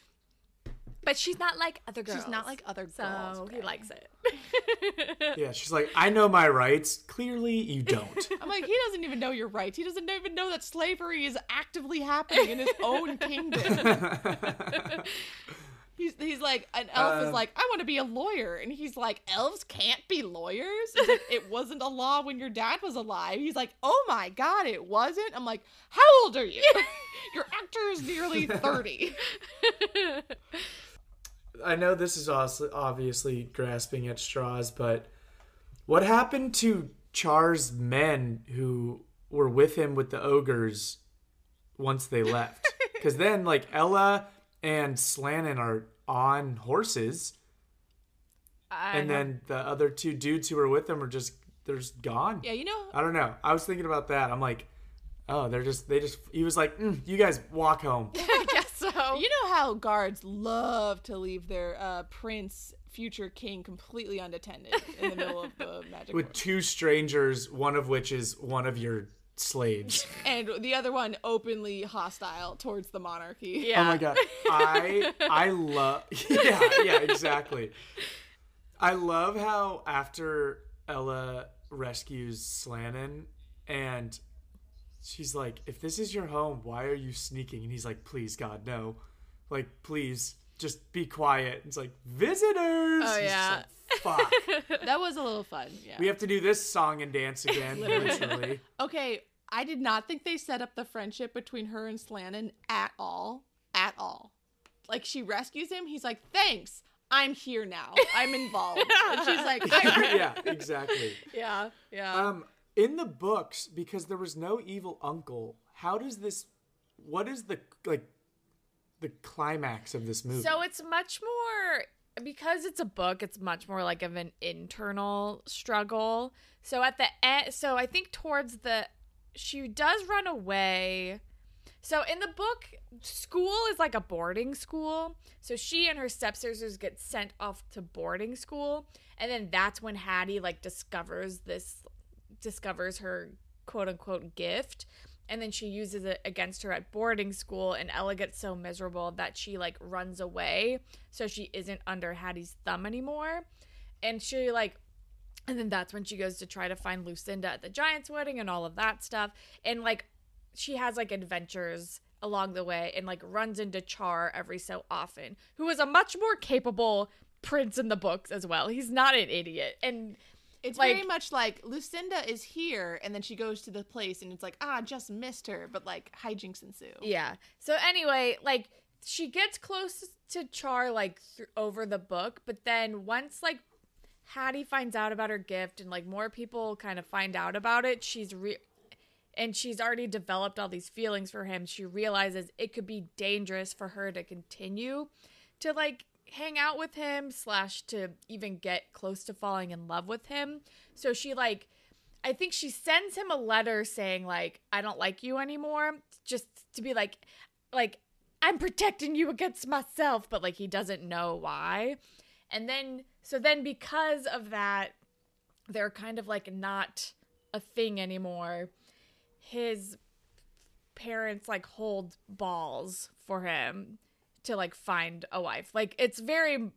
[SPEAKER 3] But she's not like other girls.
[SPEAKER 4] She's not like other
[SPEAKER 3] so
[SPEAKER 4] girls.
[SPEAKER 3] he likes it. (laughs)
[SPEAKER 2] Yeah, she's like, I know my rights. Clearly, you don't. (laughs)
[SPEAKER 4] I'm like, he doesn't even know your rights. He doesn't even know that slavery is actively happening in his own kingdom. (laughs) He's, he's like, an elf is
[SPEAKER 2] Um,
[SPEAKER 4] like, I want to be a lawyer. And he's like, elves can't be lawyers? He's like, it wasn't a law when your dad was alive. He's like, oh my God, it wasn't? I'm like, how old are you? your actor is nearly 30.
[SPEAKER 2] I know this is also obviously grasping at straws, but what happened to Char's men who were with him with the ogres once they left? (laughs) Because then, like, Ella and Slannen are on horses,
[SPEAKER 3] I
[SPEAKER 2] and then the other two dudes who were with them are just, they're just gone.
[SPEAKER 4] Yeah, you know,
[SPEAKER 2] I don't know. I was thinking about that. I'm like, oh, they're just, they just, he was like, mm, you guys walk home. (laughs)
[SPEAKER 3] I
[SPEAKER 4] you know how guards love to leave their uh, prince, future king, completely unattended in the middle of the (laughs) magic
[SPEAKER 2] With
[SPEAKER 4] course.
[SPEAKER 2] two strangers, one of which is one of your slaves. (laughs)
[SPEAKER 4] and the other one openly hostile towards the monarchy.
[SPEAKER 3] yeah.
[SPEAKER 2] Oh my god. (laughs) I I love Yeah, yeah, exactly. I love how after Ella rescues Slannen and she's like, if this is your home, why are you sneaking? And he's like, please, God, no. Like, please, just be quiet. It's like, visitors.
[SPEAKER 3] Oh,
[SPEAKER 2] He's
[SPEAKER 3] yeah.
[SPEAKER 2] like, Fuck. (laughs)
[SPEAKER 4] That was a little fun. Yeah.
[SPEAKER 2] we have to do this song and dance again, (laughs) literally.
[SPEAKER 4] okay, I did not think they set up the friendship between her and Slannen at all. At all. Like she rescues him, he's like, "Thanks, I'm here now. I'm involved." and she's like, (laughs)
[SPEAKER 2] yeah, exactly.
[SPEAKER 3] Yeah. Yeah.
[SPEAKER 2] Um, in the books, because there was no evil uncle, how does this? What is the like, the climax of this movie?
[SPEAKER 3] So it's much more because it's a book. It's much more like of an internal struggle. So at the end, so I think towards the, she does run away. So in the book, school is like a boarding school. So she and her stepsisters get sent off to boarding school, and then that's when Hattie like discovers this, discovers her quote unquote gift, and then she uses it against her at boarding school. And Ella gets so miserable that she like runs away, so she isn't under Hattie's thumb anymore, and she like and then that's when she goes to try to find Lucinda at the Giants wedding and all of that stuff. And like she has like adventures along the way and like runs into Char every so often, who is a much more capable prince in the books as well. He's not an idiot. And
[SPEAKER 4] it's
[SPEAKER 3] Like-
[SPEAKER 4] very much like Lucinda is here, and then she goes to the place, and it's like, ah, just missed her, but like hijinks ensue.
[SPEAKER 3] yeah. So anyway, like she gets close to Char like th- over the book, but then once like Hattie finds out about her gift and like more people kind of find out about it, she's re and she's already developed all these feelings for him. She realizes it could be dangerous for her to continue to like hang out with him slash to even get close to falling in love with him. So she like I think she sends him a letter saying like I don't like you anymore just to be like like I'm protecting you against myself but like he doesn't know why. And then so then because of that they're kind of like not a thing anymore. His parents like hold balls for him to like find a wife. Like it's very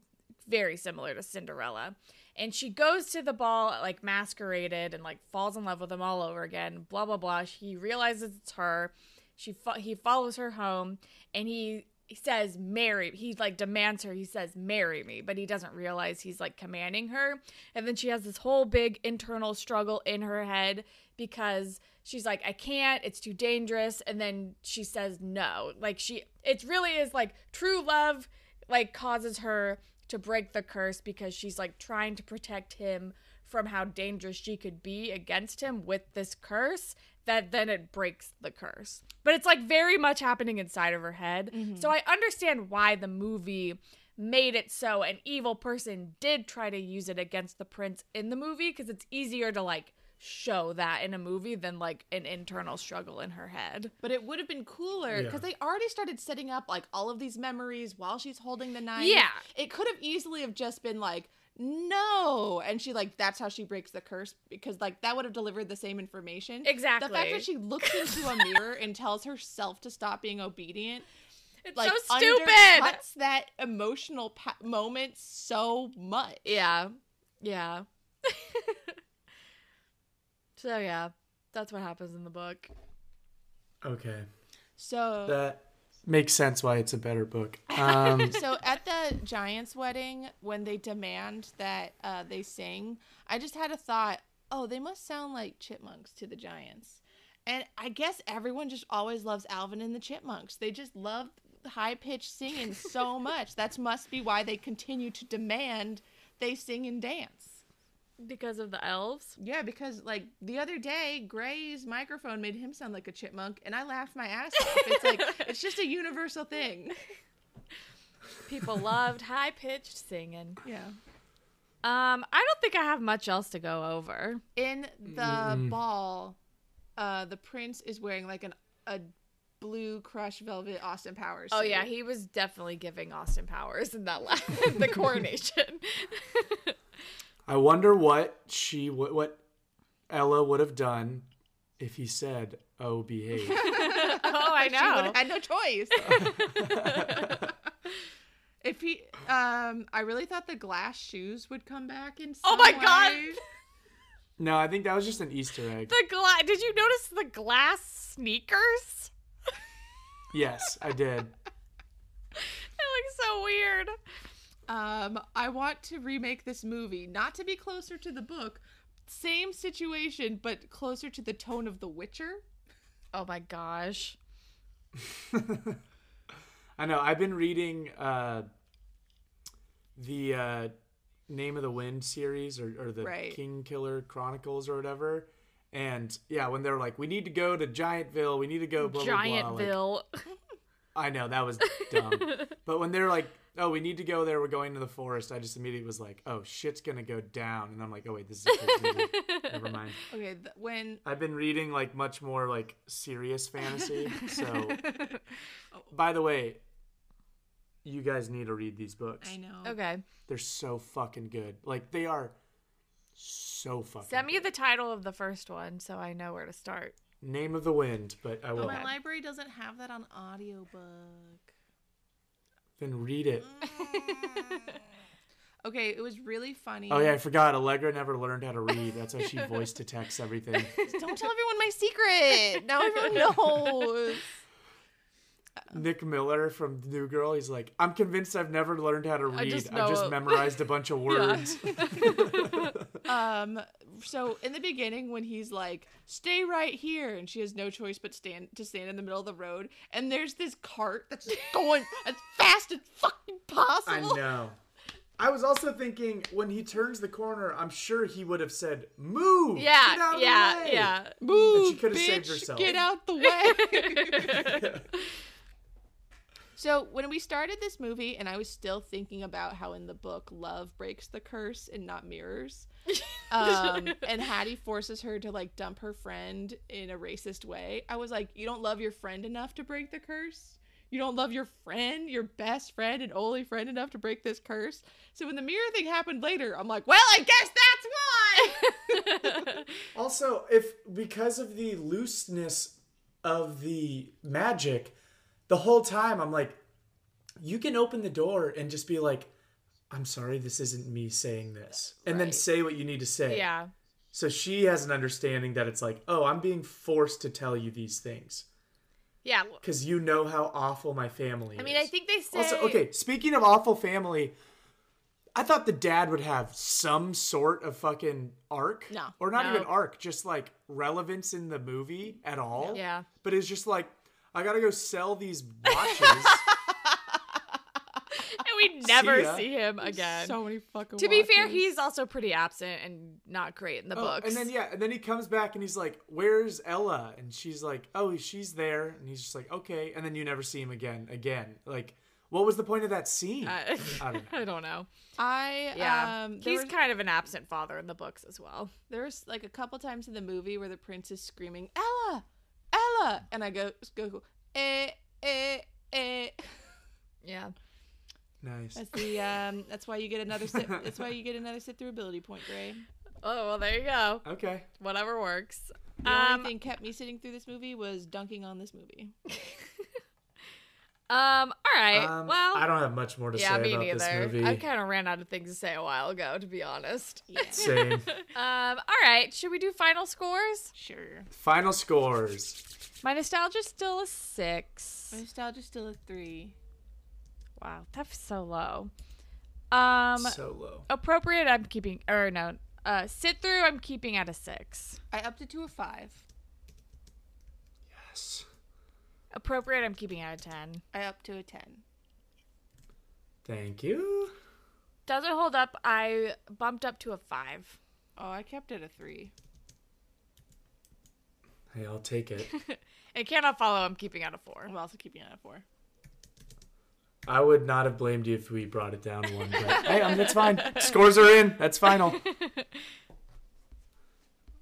[SPEAKER 3] very similar to Cinderella. And she goes to the ball like masqueraded and like falls in love with him all over again. Blah blah blah. He realizes it's her. She fo- he follows her home and he he says marry he like demands her he says marry me but he doesn't realize he's like commanding her and then she has this whole big internal struggle in her head because she's like i can't it's too dangerous and then she says no like she it really is like true love like causes her to break the curse because she's like trying to protect him from how dangerous she could be against him with this curse that then it breaks the curse. But it's like very much happening inside of her head. Mm-hmm. So I understand why the movie made it so an evil person did try to use it against the prince in the movie because it's easier to like show that in a movie than like an internal struggle in her head.
[SPEAKER 4] But it would have been cooler
[SPEAKER 2] Yeah.
[SPEAKER 4] because they already started setting up like all of these memories while she's holding the knife.
[SPEAKER 3] Yeah.
[SPEAKER 4] It could have easily have just been like, no. And she like that's how she breaks the curse because like that would have delivered the same information.
[SPEAKER 3] Exactly.
[SPEAKER 4] The fact that she looks into a mirror and tells herself to stop being obedient (laughs)
[SPEAKER 3] It's
[SPEAKER 4] like
[SPEAKER 3] so stupid.
[SPEAKER 4] undercuts that emotional pa- moment so much.
[SPEAKER 3] Yeah. Yeah. (laughs) so yeah, that's what happens in the book.
[SPEAKER 2] Okay.
[SPEAKER 4] So
[SPEAKER 2] That makes sense why it's a better book. Um, (laughs)
[SPEAKER 4] so at the Giants wedding, when they demand that uh, they sing, I just had a thought. Oh, they must sound like chipmunks to the Giants, and I guess everyone just always loves Alvin and the Chipmunks. They just love high pitched singing so (laughs) much. That must be why they continue to demand they sing and dance.
[SPEAKER 3] Because of the elves?
[SPEAKER 4] Yeah, because like the other day, Gray's microphone made him sound like a chipmunk, and I laughed my ass off. It's like (laughs) it's just a universal thing.
[SPEAKER 3] People loved high pitched singing.
[SPEAKER 4] Yeah.
[SPEAKER 3] Um, I don't think I have much else to go over.
[SPEAKER 4] In the ball, uh, the prince is wearing like an a blue crush velvet Austin Powers.
[SPEAKER 3] Oh yeah, he was definitely giving Austin Powers in that last (laughs) the coronation. (laughs)
[SPEAKER 2] I wonder what she what, what Ella would have done if he said, "Oh, behave." (laughs)
[SPEAKER 3] oh, I (laughs) know.
[SPEAKER 4] She would have had no choice. (laughs) if he, um, I really thought the glass shoes would come back in.
[SPEAKER 3] Oh
[SPEAKER 4] some
[SPEAKER 3] my God.
[SPEAKER 2] no, I think that was just an Easter egg.
[SPEAKER 3] The glass. Did you notice the glass sneakers?
[SPEAKER 2] Yes, I did.
[SPEAKER 3] They look so weird.
[SPEAKER 4] Um, I want to remake this movie, not to be closer to the book, same situation, but closer to the tone of The Witcher.
[SPEAKER 3] Oh my gosh. (laughs)
[SPEAKER 2] I know. I've been reading uh, the uh, Name of the Wind series or, or the
[SPEAKER 4] Right.
[SPEAKER 2] King Killer Chronicles or whatever. And yeah, when they're like, we need to go to Giantville, we need to go blah, blah, blah. like,
[SPEAKER 3] Giantville. (laughs)
[SPEAKER 2] I know that was (laughs) dumb. but when they're like, "Oh, we need to go there. We're going to the forest," I just immediately was like, "Oh, shit's gonna go down." And I'm like, "Oh wait, this is a kid's movie. (laughs) Never mind."
[SPEAKER 4] Okay, th- when
[SPEAKER 2] I've been reading like much more like serious fantasy. So, (laughs) by the way, you guys need to read these books.
[SPEAKER 4] I know.
[SPEAKER 3] okay.
[SPEAKER 2] They're so fucking good. Like they are so fucking.
[SPEAKER 3] Send me the title of the first one so I know where to start.
[SPEAKER 2] Name of the Wind, but I will.
[SPEAKER 4] But my library doesn't have that on audiobook.
[SPEAKER 2] Then read it. (laughs)
[SPEAKER 4] Okay, it was really funny.
[SPEAKER 2] Oh yeah, I forgot. Allegra never learned how to read. That's how she (laughs) voice to text everything.
[SPEAKER 4] Don't tell everyone my secret. Now everyone knows. (laughs)
[SPEAKER 2] Nick Miller from New Girl. He's like, I'm convinced I've never learned how to read. I
[SPEAKER 3] just
[SPEAKER 2] just, memorized a bunch of words.
[SPEAKER 4] Um, so in the beginning, when he's like, "Stay right here," and she has no choice but stand to stand in the middle of the road, and there's this cart that's going (laughs) as fast as fucking possible.
[SPEAKER 2] I know. I was also thinking when he turns the corner, I'm sure he would have said, "Move!"
[SPEAKER 3] Yeah,
[SPEAKER 2] Get out of
[SPEAKER 3] yeah,
[SPEAKER 2] the way!"
[SPEAKER 3] yeah.
[SPEAKER 4] Move,
[SPEAKER 2] she could've
[SPEAKER 4] bitch,
[SPEAKER 2] saved herself.
[SPEAKER 4] Get out the (laughs) way. So when we started this movie, and I was still thinking about how in the book love breaks the curse and not mirrors, um, (laughs) and Hattie forces her to like dump her friend in a racist way. I was like, you don't love your friend enough to break the curse. You don't love your friend, your best friend and only friend enough to break this curse. So when the mirror thing happened later, I'm like, well, I guess that's why. (laughs)
[SPEAKER 2] Also, if because of the looseness of the magic, the whole time I'm like, you can open the door and just be like, I'm sorry, this isn't me saying this. And then say what you need to say.
[SPEAKER 3] yeah.
[SPEAKER 2] So she has an understanding that it's like, oh, I'm being forced to tell you these things
[SPEAKER 3] Yeah.
[SPEAKER 2] because you know how awful my family is.
[SPEAKER 3] I mean, I think they say.
[SPEAKER 2] Also, okay, speaking of awful family, I thought the dad would have some sort of fucking arc.
[SPEAKER 4] No.
[SPEAKER 2] Or not
[SPEAKER 3] No.
[SPEAKER 2] even arc, just like relevance in the movie at all.
[SPEAKER 3] Yeah.
[SPEAKER 2] But it's just like, I gotta go sell these watches. (laughs)
[SPEAKER 3] And we (laughs) never
[SPEAKER 2] ya.
[SPEAKER 3] see him again.
[SPEAKER 4] so many fucking.
[SPEAKER 3] to be fair, he's also pretty absent and not great in the
[SPEAKER 2] Oh,
[SPEAKER 3] books.
[SPEAKER 2] and then yeah, and then he comes back and he's like, "Where's Ella?" And she's like, "Oh, she's there." And he's just like, "Okay." And then you never see him again. Again, like, What was the point of that scene?
[SPEAKER 3] I,
[SPEAKER 2] I don't (laughs) know.
[SPEAKER 3] I don't know.
[SPEAKER 4] I
[SPEAKER 3] Yeah,
[SPEAKER 4] um,
[SPEAKER 3] he's
[SPEAKER 4] was,
[SPEAKER 3] kind of an absent father in the books as well.
[SPEAKER 4] there's like a couple times in the movie where the prince is screaming Ella, Ella, and I go go eh eh eh.
[SPEAKER 3] Yeah.
[SPEAKER 2] Nice.
[SPEAKER 4] That's the um. That's why you get another sit. (laughs) That's why you get another sit through ability point, Gray.
[SPEAKER 3] Oh well, there you go.
[SPEAKER 2] Okay.
[SPEAKER 3] Whatever works.
[SPEAKER 4] The
[SPEAKER 3] Um,
[SPEAKER 4] only thing kept me sitting through this movie was dunking on this movie. (laughs) (laughs)
[SPEAKER 3] um. All right.
[SPEAKER 2] Um,
[SPEAKER 3] well,
[SPEAKER 2] I don't have much more to
[SPEAKER 3] yeah,
[SPEAKER 2] say
[SPEAKER 3] me
[SPEAKER 2] about this movie.
[SPEAKER 3] I kind of ran out of things to say a while ago, to be honest.
[SPEAKER 2] Same.
[SPEAKER 3] Um. All right. Should we do final scores?
[SPEAKER 4] Sure.
[SPEAKER 2] Final scores.
[SPEAKER 3] My nostalgia's still a six.
[SPEAKER 4] My nostalgia's still a three.
[SPEAKER 3] Wow, that's so low. Um.
[SPEAKER 2] so low.
[SPEAKER 3] appropriate. I'm keeping. Or no. Uh. Sit through. I'm keeping at a six.
[SPEAKER 4] I upped it to a five.
[SPEAKER 2] Yes.
[SPEAKER 3] Appropriate. I'm keeping at a ten.
[SPEAKER 4] I upped to a ten.
[SPEAKER 2] Thank you.
[SPEAKER 3] Does it hold up? I bumped up to a five.
[SPEAKER 4] Oh, I kept it a three.
[SPEAKER 2] Hey, I'll take it. (laughs)
[SPEAKER 3] It cannot follow. I'm keeping at a four.
[SPEAKER 4] I'm also keeping it at a four.
[SPEAKER 2] I would not have blamed you if we brought it down one, but hey, um, that's fine. Scores are in. That's final. (laughs)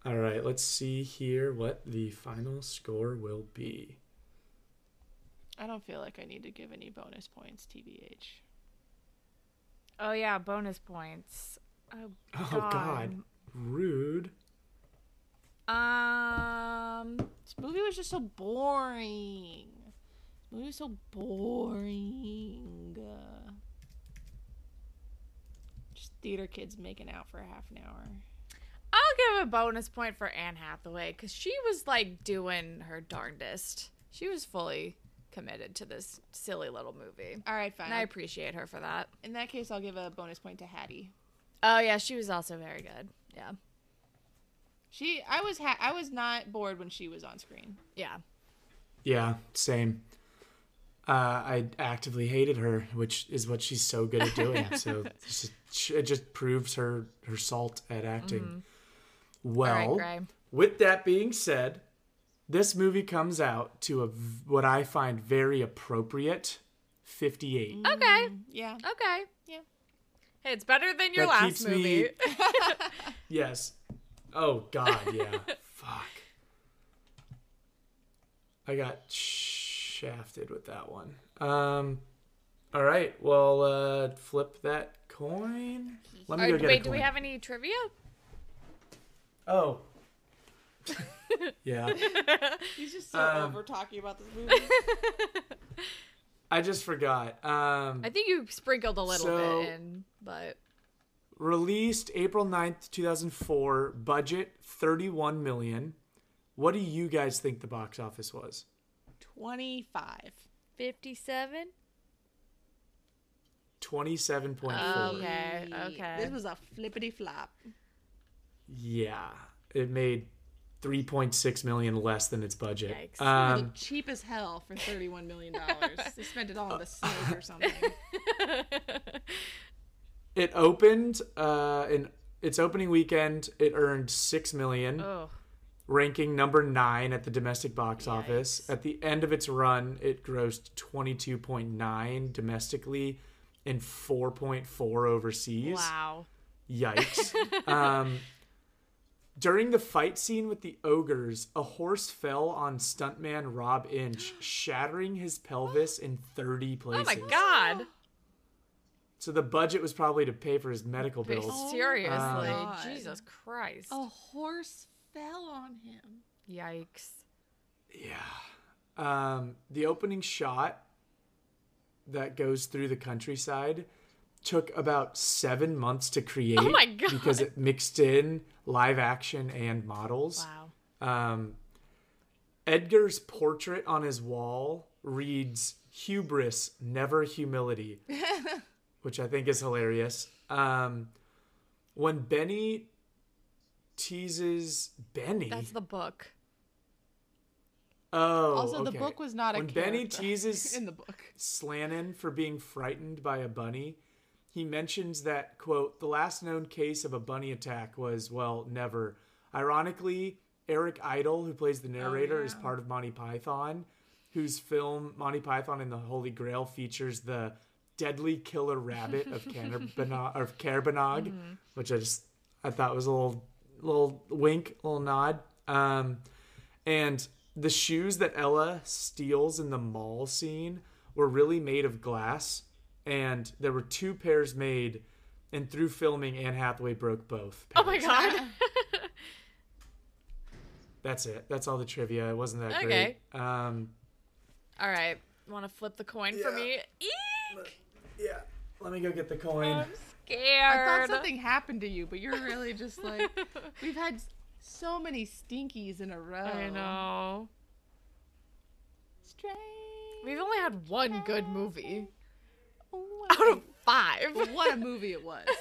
[SPEAKER 2] All right, let's see here what the final score will be.
[SPEAKER 4] I don't feel like I need to give any bonus points, TBH.
[SPEAKER 3] Oh yeah, bonus points. Oh,
[SPEAKER 2] Oh God, rude.
[SPEAKER 3] Um.
[SPEAKER 4] This movie was just so boring. This movie was so boring. Uh, just theater kids making out for half an hour.
[SPEAKER 3] I'll give a bonus point for Anne Hathaway because she was like doing her darndest. She was fully committed to this silly little movie,
[SPEAKER 4] All right, fine.
[SPEAKER 3] and I appreciate her for that.
[SPEAKER 4] In that case, I'll give a bonus point to Hattie.
[SPEAKER 3] Oh yeah, she was also very good. Yeah,
[SPEAKER 4] She, I was, ha- I was not bored when she was on screen.
[SPEAKER 3] yeah.
[SPEAKER 2] Yeah, same. Uh, I actively hated her, which is what she's so good at doing. so (laughs) it just proves her her salt at acting. Well,
[SPEAKER 3] All right,
[SPEAKER 2] with that being said, this movie comes out to a v- what I find very appropriate 58.
[SPEAKER 3] Okay,
[SPEAKER 4] Yeah.
[SPEAKER 3] okay.
[SPEAKER 4] Yeah.
[SPEAKER 3] Hey, it's better than your
[SPEAKER 2] That
[SPEAKER 3] last
[SPEAKER 2] keeps me-
[SPEAKER 3] movie. (laughs) (laughs)
[SPEAKER 2] Yes. Oh God, yeah. Fuck. I got shafted with that one. Um. All right. Well, uh, flip that coin. Let me
[SPEAKER 3] All
[SPEAKER 2] go
[SPEAKER 3] right,
[SPEAKER 2] get a
[SPEAKER 3] wait, do we have any trivia?
[SPEAKER 2] Oh. (laughs) yeah.
[SPEAKER 4] He's just so
[SPEAKER 2] Um,
[SPEAKER 4] over talking about this movie. (laughs)
[SPEAKER 2] I just forgot. Um.
[SPEAKER 3] I think you sprinkled a little
[SPEAKER 2] So-
[SPEAKER 3] bit in, but
[SPEAKER 2] released April 9th, 2004. Budget 31 million. What do you guys think the box office was?
[SPEAKER 4] Twenty-five.
[SPEAKER 3] 57.
[SPEAKER 2] 27.4.
[SPEAKER 3] Okay, okay.
[SPEAKER 4] This was a flippity flop.
[SPEAKER 2] Yeah, it made 3.6 million less than its budget.
[SPEAKER 3] Yikes.
[SPEAKER 2] Um,
[SPEAKER 4] cheap as hell for thirty-one million dollars. (laughs) they spent it all on the snake or something. (laughs)
[SPEAKER 2] it opened uh, in its opening weekend. It earned six million,
[SPEAKER 3] oh,
[SPEAKER 2] ranking number nine at the domestic box office. At the end of its run, it grossed 22.9 domestically and 4.4 overseas.
[SPEAKER 3] wow.
[SPEAKER 2] Yikes. (laughs) um, during the fight scene with the ogres, a horse fell on stuntman Rob Inch, (gasps) shattering his pelvis in 30 places.
[SPEAKER 3] Oh
[SPEAKER 2] places.
[SPEAKER 3] my god.
[SPEAKER 2] So the budget was probably to pay for his medical bills.
[SPEAKER 3] Seriously.
[SPEAKER 4] God.
[SPEAKER 3] Jesus Christ.
[SPEAKER 4] a horse fell on him.
[SPEAKER 3] Yikes.
[SPEAKER 2] Yeah. Um, the opening shot that goes through the countryside took about seven months to create.
[SPEAKER 3] Oh my God.
[SPEAKER 2] Because it mixed in live action and models.
[SPEAKER 3] Wow.
[SPEAKER 2] Um, Edgar's portrait on his wall reads "Hubris, never humility," (laughs) which I think is hilarious. Um, when Benny teases Benny,
[SPEAKER 3] That's the book.
[SPEAKER 2] oh,
[SPEAKER 4] Also, the book was not a
[SPEAKER 2] when Benny (laughs) teases
[SPEAKER 4] in the book.
[SPEAKER 2] Slannen for being frightened by a bunny. He mentions that, quote, the last known case of a bunny attack was, well, never. Ironically, Eric Idle, who plays the oh, narrator, is
[SPEAKER 4] yeah.
[SPEAKER 2] part of Monty Python. whose film Monty Python and the Holy Grail features the deadly killer rabbit of (laughs) Caerbannog, of Caerbannog mm-hmm. which I just I thought was a little little wink, little nod. Um, and the shoes that Ella steals in the mall scene were really made of glass, and there were two pairs made. And through filming, Anne Hathaway broke both.
[SPEAKER 3] Oh my god. (laughs)
[SPEAKER 2] That's it. That's all the trivia. It wasn't that
[SPEAKER 3] Okay.
[SPEAKER 2] great. Um,
[SPEAKER 3] All right. Want to flip the coin for me? Eek!
[SPEAKER 2] yeah. Let me go get the coin.
[SPEAKER 3] I'm
[SPEAKER 4] I thought something happened to you, but you're really just like (laughs) we've had so many stinkies in a row.
[SPEAKER 3] I know.
[SPEAKER 4] Strange.
[SPEAKER 3] We've only had one good movie
[SPEAKER 4] Oh,
[SPEAKER 3] out of five.
[SPEAKER 4] What a movie it was. (laughs)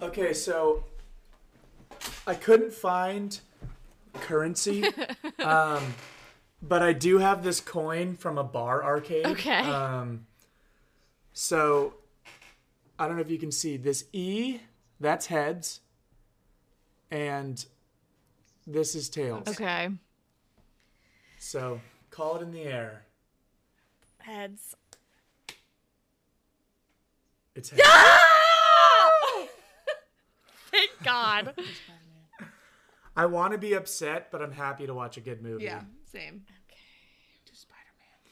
[SPEAKER 2] Okay, so I couldn't find currency, (laughs) um, but I do have this coin from a bar arcade.
[SPEAKER 3] Okay.
[SPEAKER 2] Um, so I don't know if you can see this E. That's heads, and this is tails.
[SPEAKER 3] Okay.
[SPEAKER 2] So call it in the air.
[SPEAKER 3] Heads.
[SPEAKER 2] It's (laughs) heads.
[SPEAKER 3] Thank God.
[SPEAKER 2] I want to be upset, but I'm happy to watch a good movie.
[SPEAKER 4] yeah, same. Okay. Do Spider Man.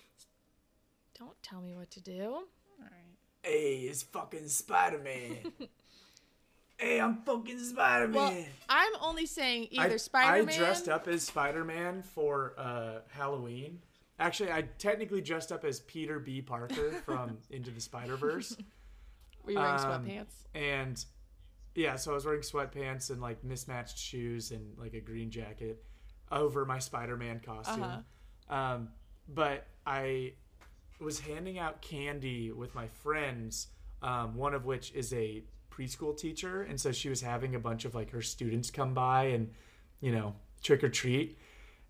[SPEAKER 3] Don't tell me what to do.
[SPEAKER 4] All right.
[SPEAKER 2] Hey, it's fucking Spider Man. hey, (laughs) I'm fucking Spider Man.
[SPEAKER 4] Well, I'm only saying either Spider-Man.
[SPEAKER 2] I dressed up as Spider Man for uh, Halloween. Actually, I technically dressed up as Peter B. Parker (laughs) from Into the Spider Verse.
[SPEAKER 4] Were you wearing
[SPEAKER 2] Um,
[SPEAKER 4] sweatpants?
[SPEAKER 2] And yeah, so I was wearing sweatpants and like mismatched shoes and like a green jacket over my Spider Man costume.
[SPEAKER 4] Uh-huh.
[SPEAKER 2] Um, but I was handing out candy with my friends, um, one of which is a preschool teacher. And so she was having a bunch of like her students come by and, you know, trick or treat.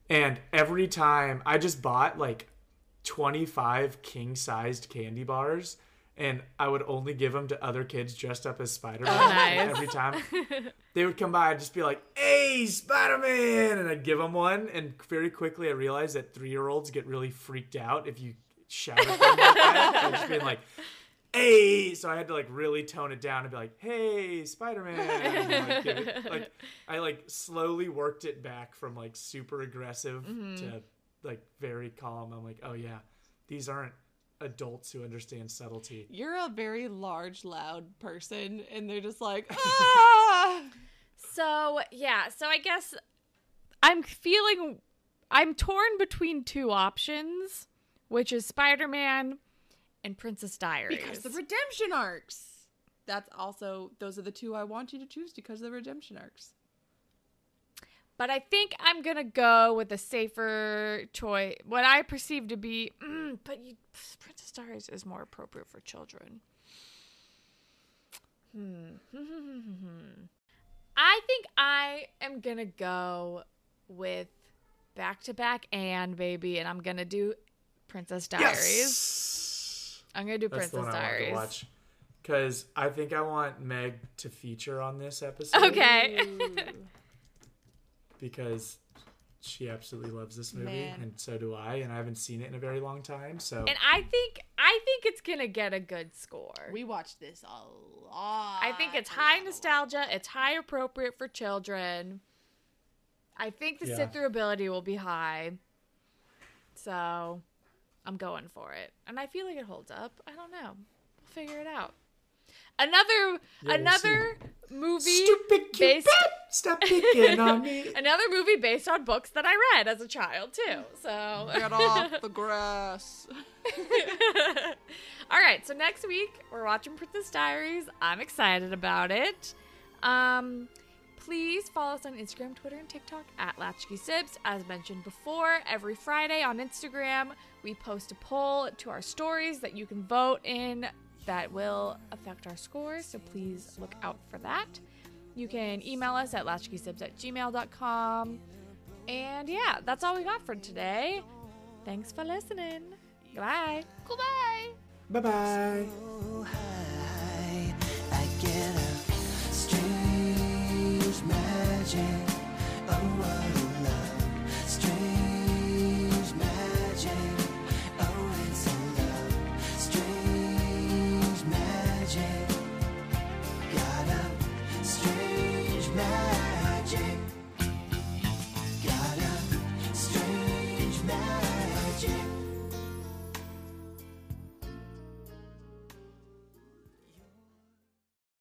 [SPEAKER 2] And every time I just bought like 25 king sized candy bars and I would only give them to other kids dressed up as Spider Man.
[SPEAKER 3] nice.
[SPEAKER 2] Every time (laughs) they would come by, I'd just be like, "Hey, Spider Man!" and I'd give them one. And very quickly, I realized that three year olds get really freaked out if you shout at them like that. (laughs) And just being like, "Hey!" So I had to like really tone it down and be like, "Hey, Spider Man!" Like, it- like (laughs) I like slowly worked it back from like super aggressive to like very calm. I'm like, "Oh yeah, these aren't." adults who understand subtlety.
[SPEAKER 4] You're a very large, loud person, and they're just like, (laughs) ah!
[SPEAKER 3] So, yeah. So I guess I'm feeling I'm torn between two options, which is Spider-Man and Princess Diaries.
[SPEAKER 4] because the redemption arcs. That's also those are the two I want you to choose because of the redemption arcs.
[SPEAKER 3] But I think I'm gonna go with a safer choice. What I perceive to be, mm, but you, Princess Diaries is more appropriate for children. Hmm. (laughs) I think I am gonna go with back to back and baby, and I'm gonna do Princess Diaries.
[SPEAKER 2] Yes!
[SPEAKER 3] I'm gonna do
[SPEAKER 2] That's the
[SPEAKER 3] Princess
[SPEAKER 2] one I want to
[SPEAKER 3] Diaries.
[SPEAKER 2] watch. Because I think I want Meg to feature on this episode.
[SPEAKER 3] Okay. (laughs)
[SPEAKER 2] Because she absolutely loves this movie,
[SPEAKER 4] Man.
[SPEAKER 2] and so do I, and I haven't seen it in a very long time. So
[SPEAKER 3] and I think I think it's gonna get a good score.
[SPEAKER 4] We watched this a lot.
[SPEAKER 3] I think it's high
[SPEAKER 4] lot, a lot.
[SPEAKER 3] nostalgia. It's high appropriate for children. I think the
[SPEAKER 2] Yeah.
[SPEAKER 3] sit through ability will be high. So I'm going for it. And I feel like it holds up. I don't know. We'll figure it out. Another
[SPEAKER 2] we'll
[SPEAKER 3] another movie
[SPEAKER 2] stupid Cupid,
[SPEAKER 3] based
[SPEAKER 2] stop picking on me. (laughs)
[SPEAKER 3] another movie based on books that I read as a child too. So
[SPEAKER 4] Get off the grass. (laughs)
[SPEAKER 3] All right, so next week we're watching Princess Diaries. I'm excited about it. Um, please follow us on Instagram, Twitter, and TikTok at Latchkey Sibs. As mentioned before, every Friday on Instagram we post a poll to our stories that you can vote in that will affect our scores, so please look out for that. You can email us at latchkeysibs at gmail.com. And yeah, that's all we got for today. Thanks for listening. Goodbye. Goodbye.
[SPEAKER 2] Bye bye.
[SPEAKER 1] Get a strange magic.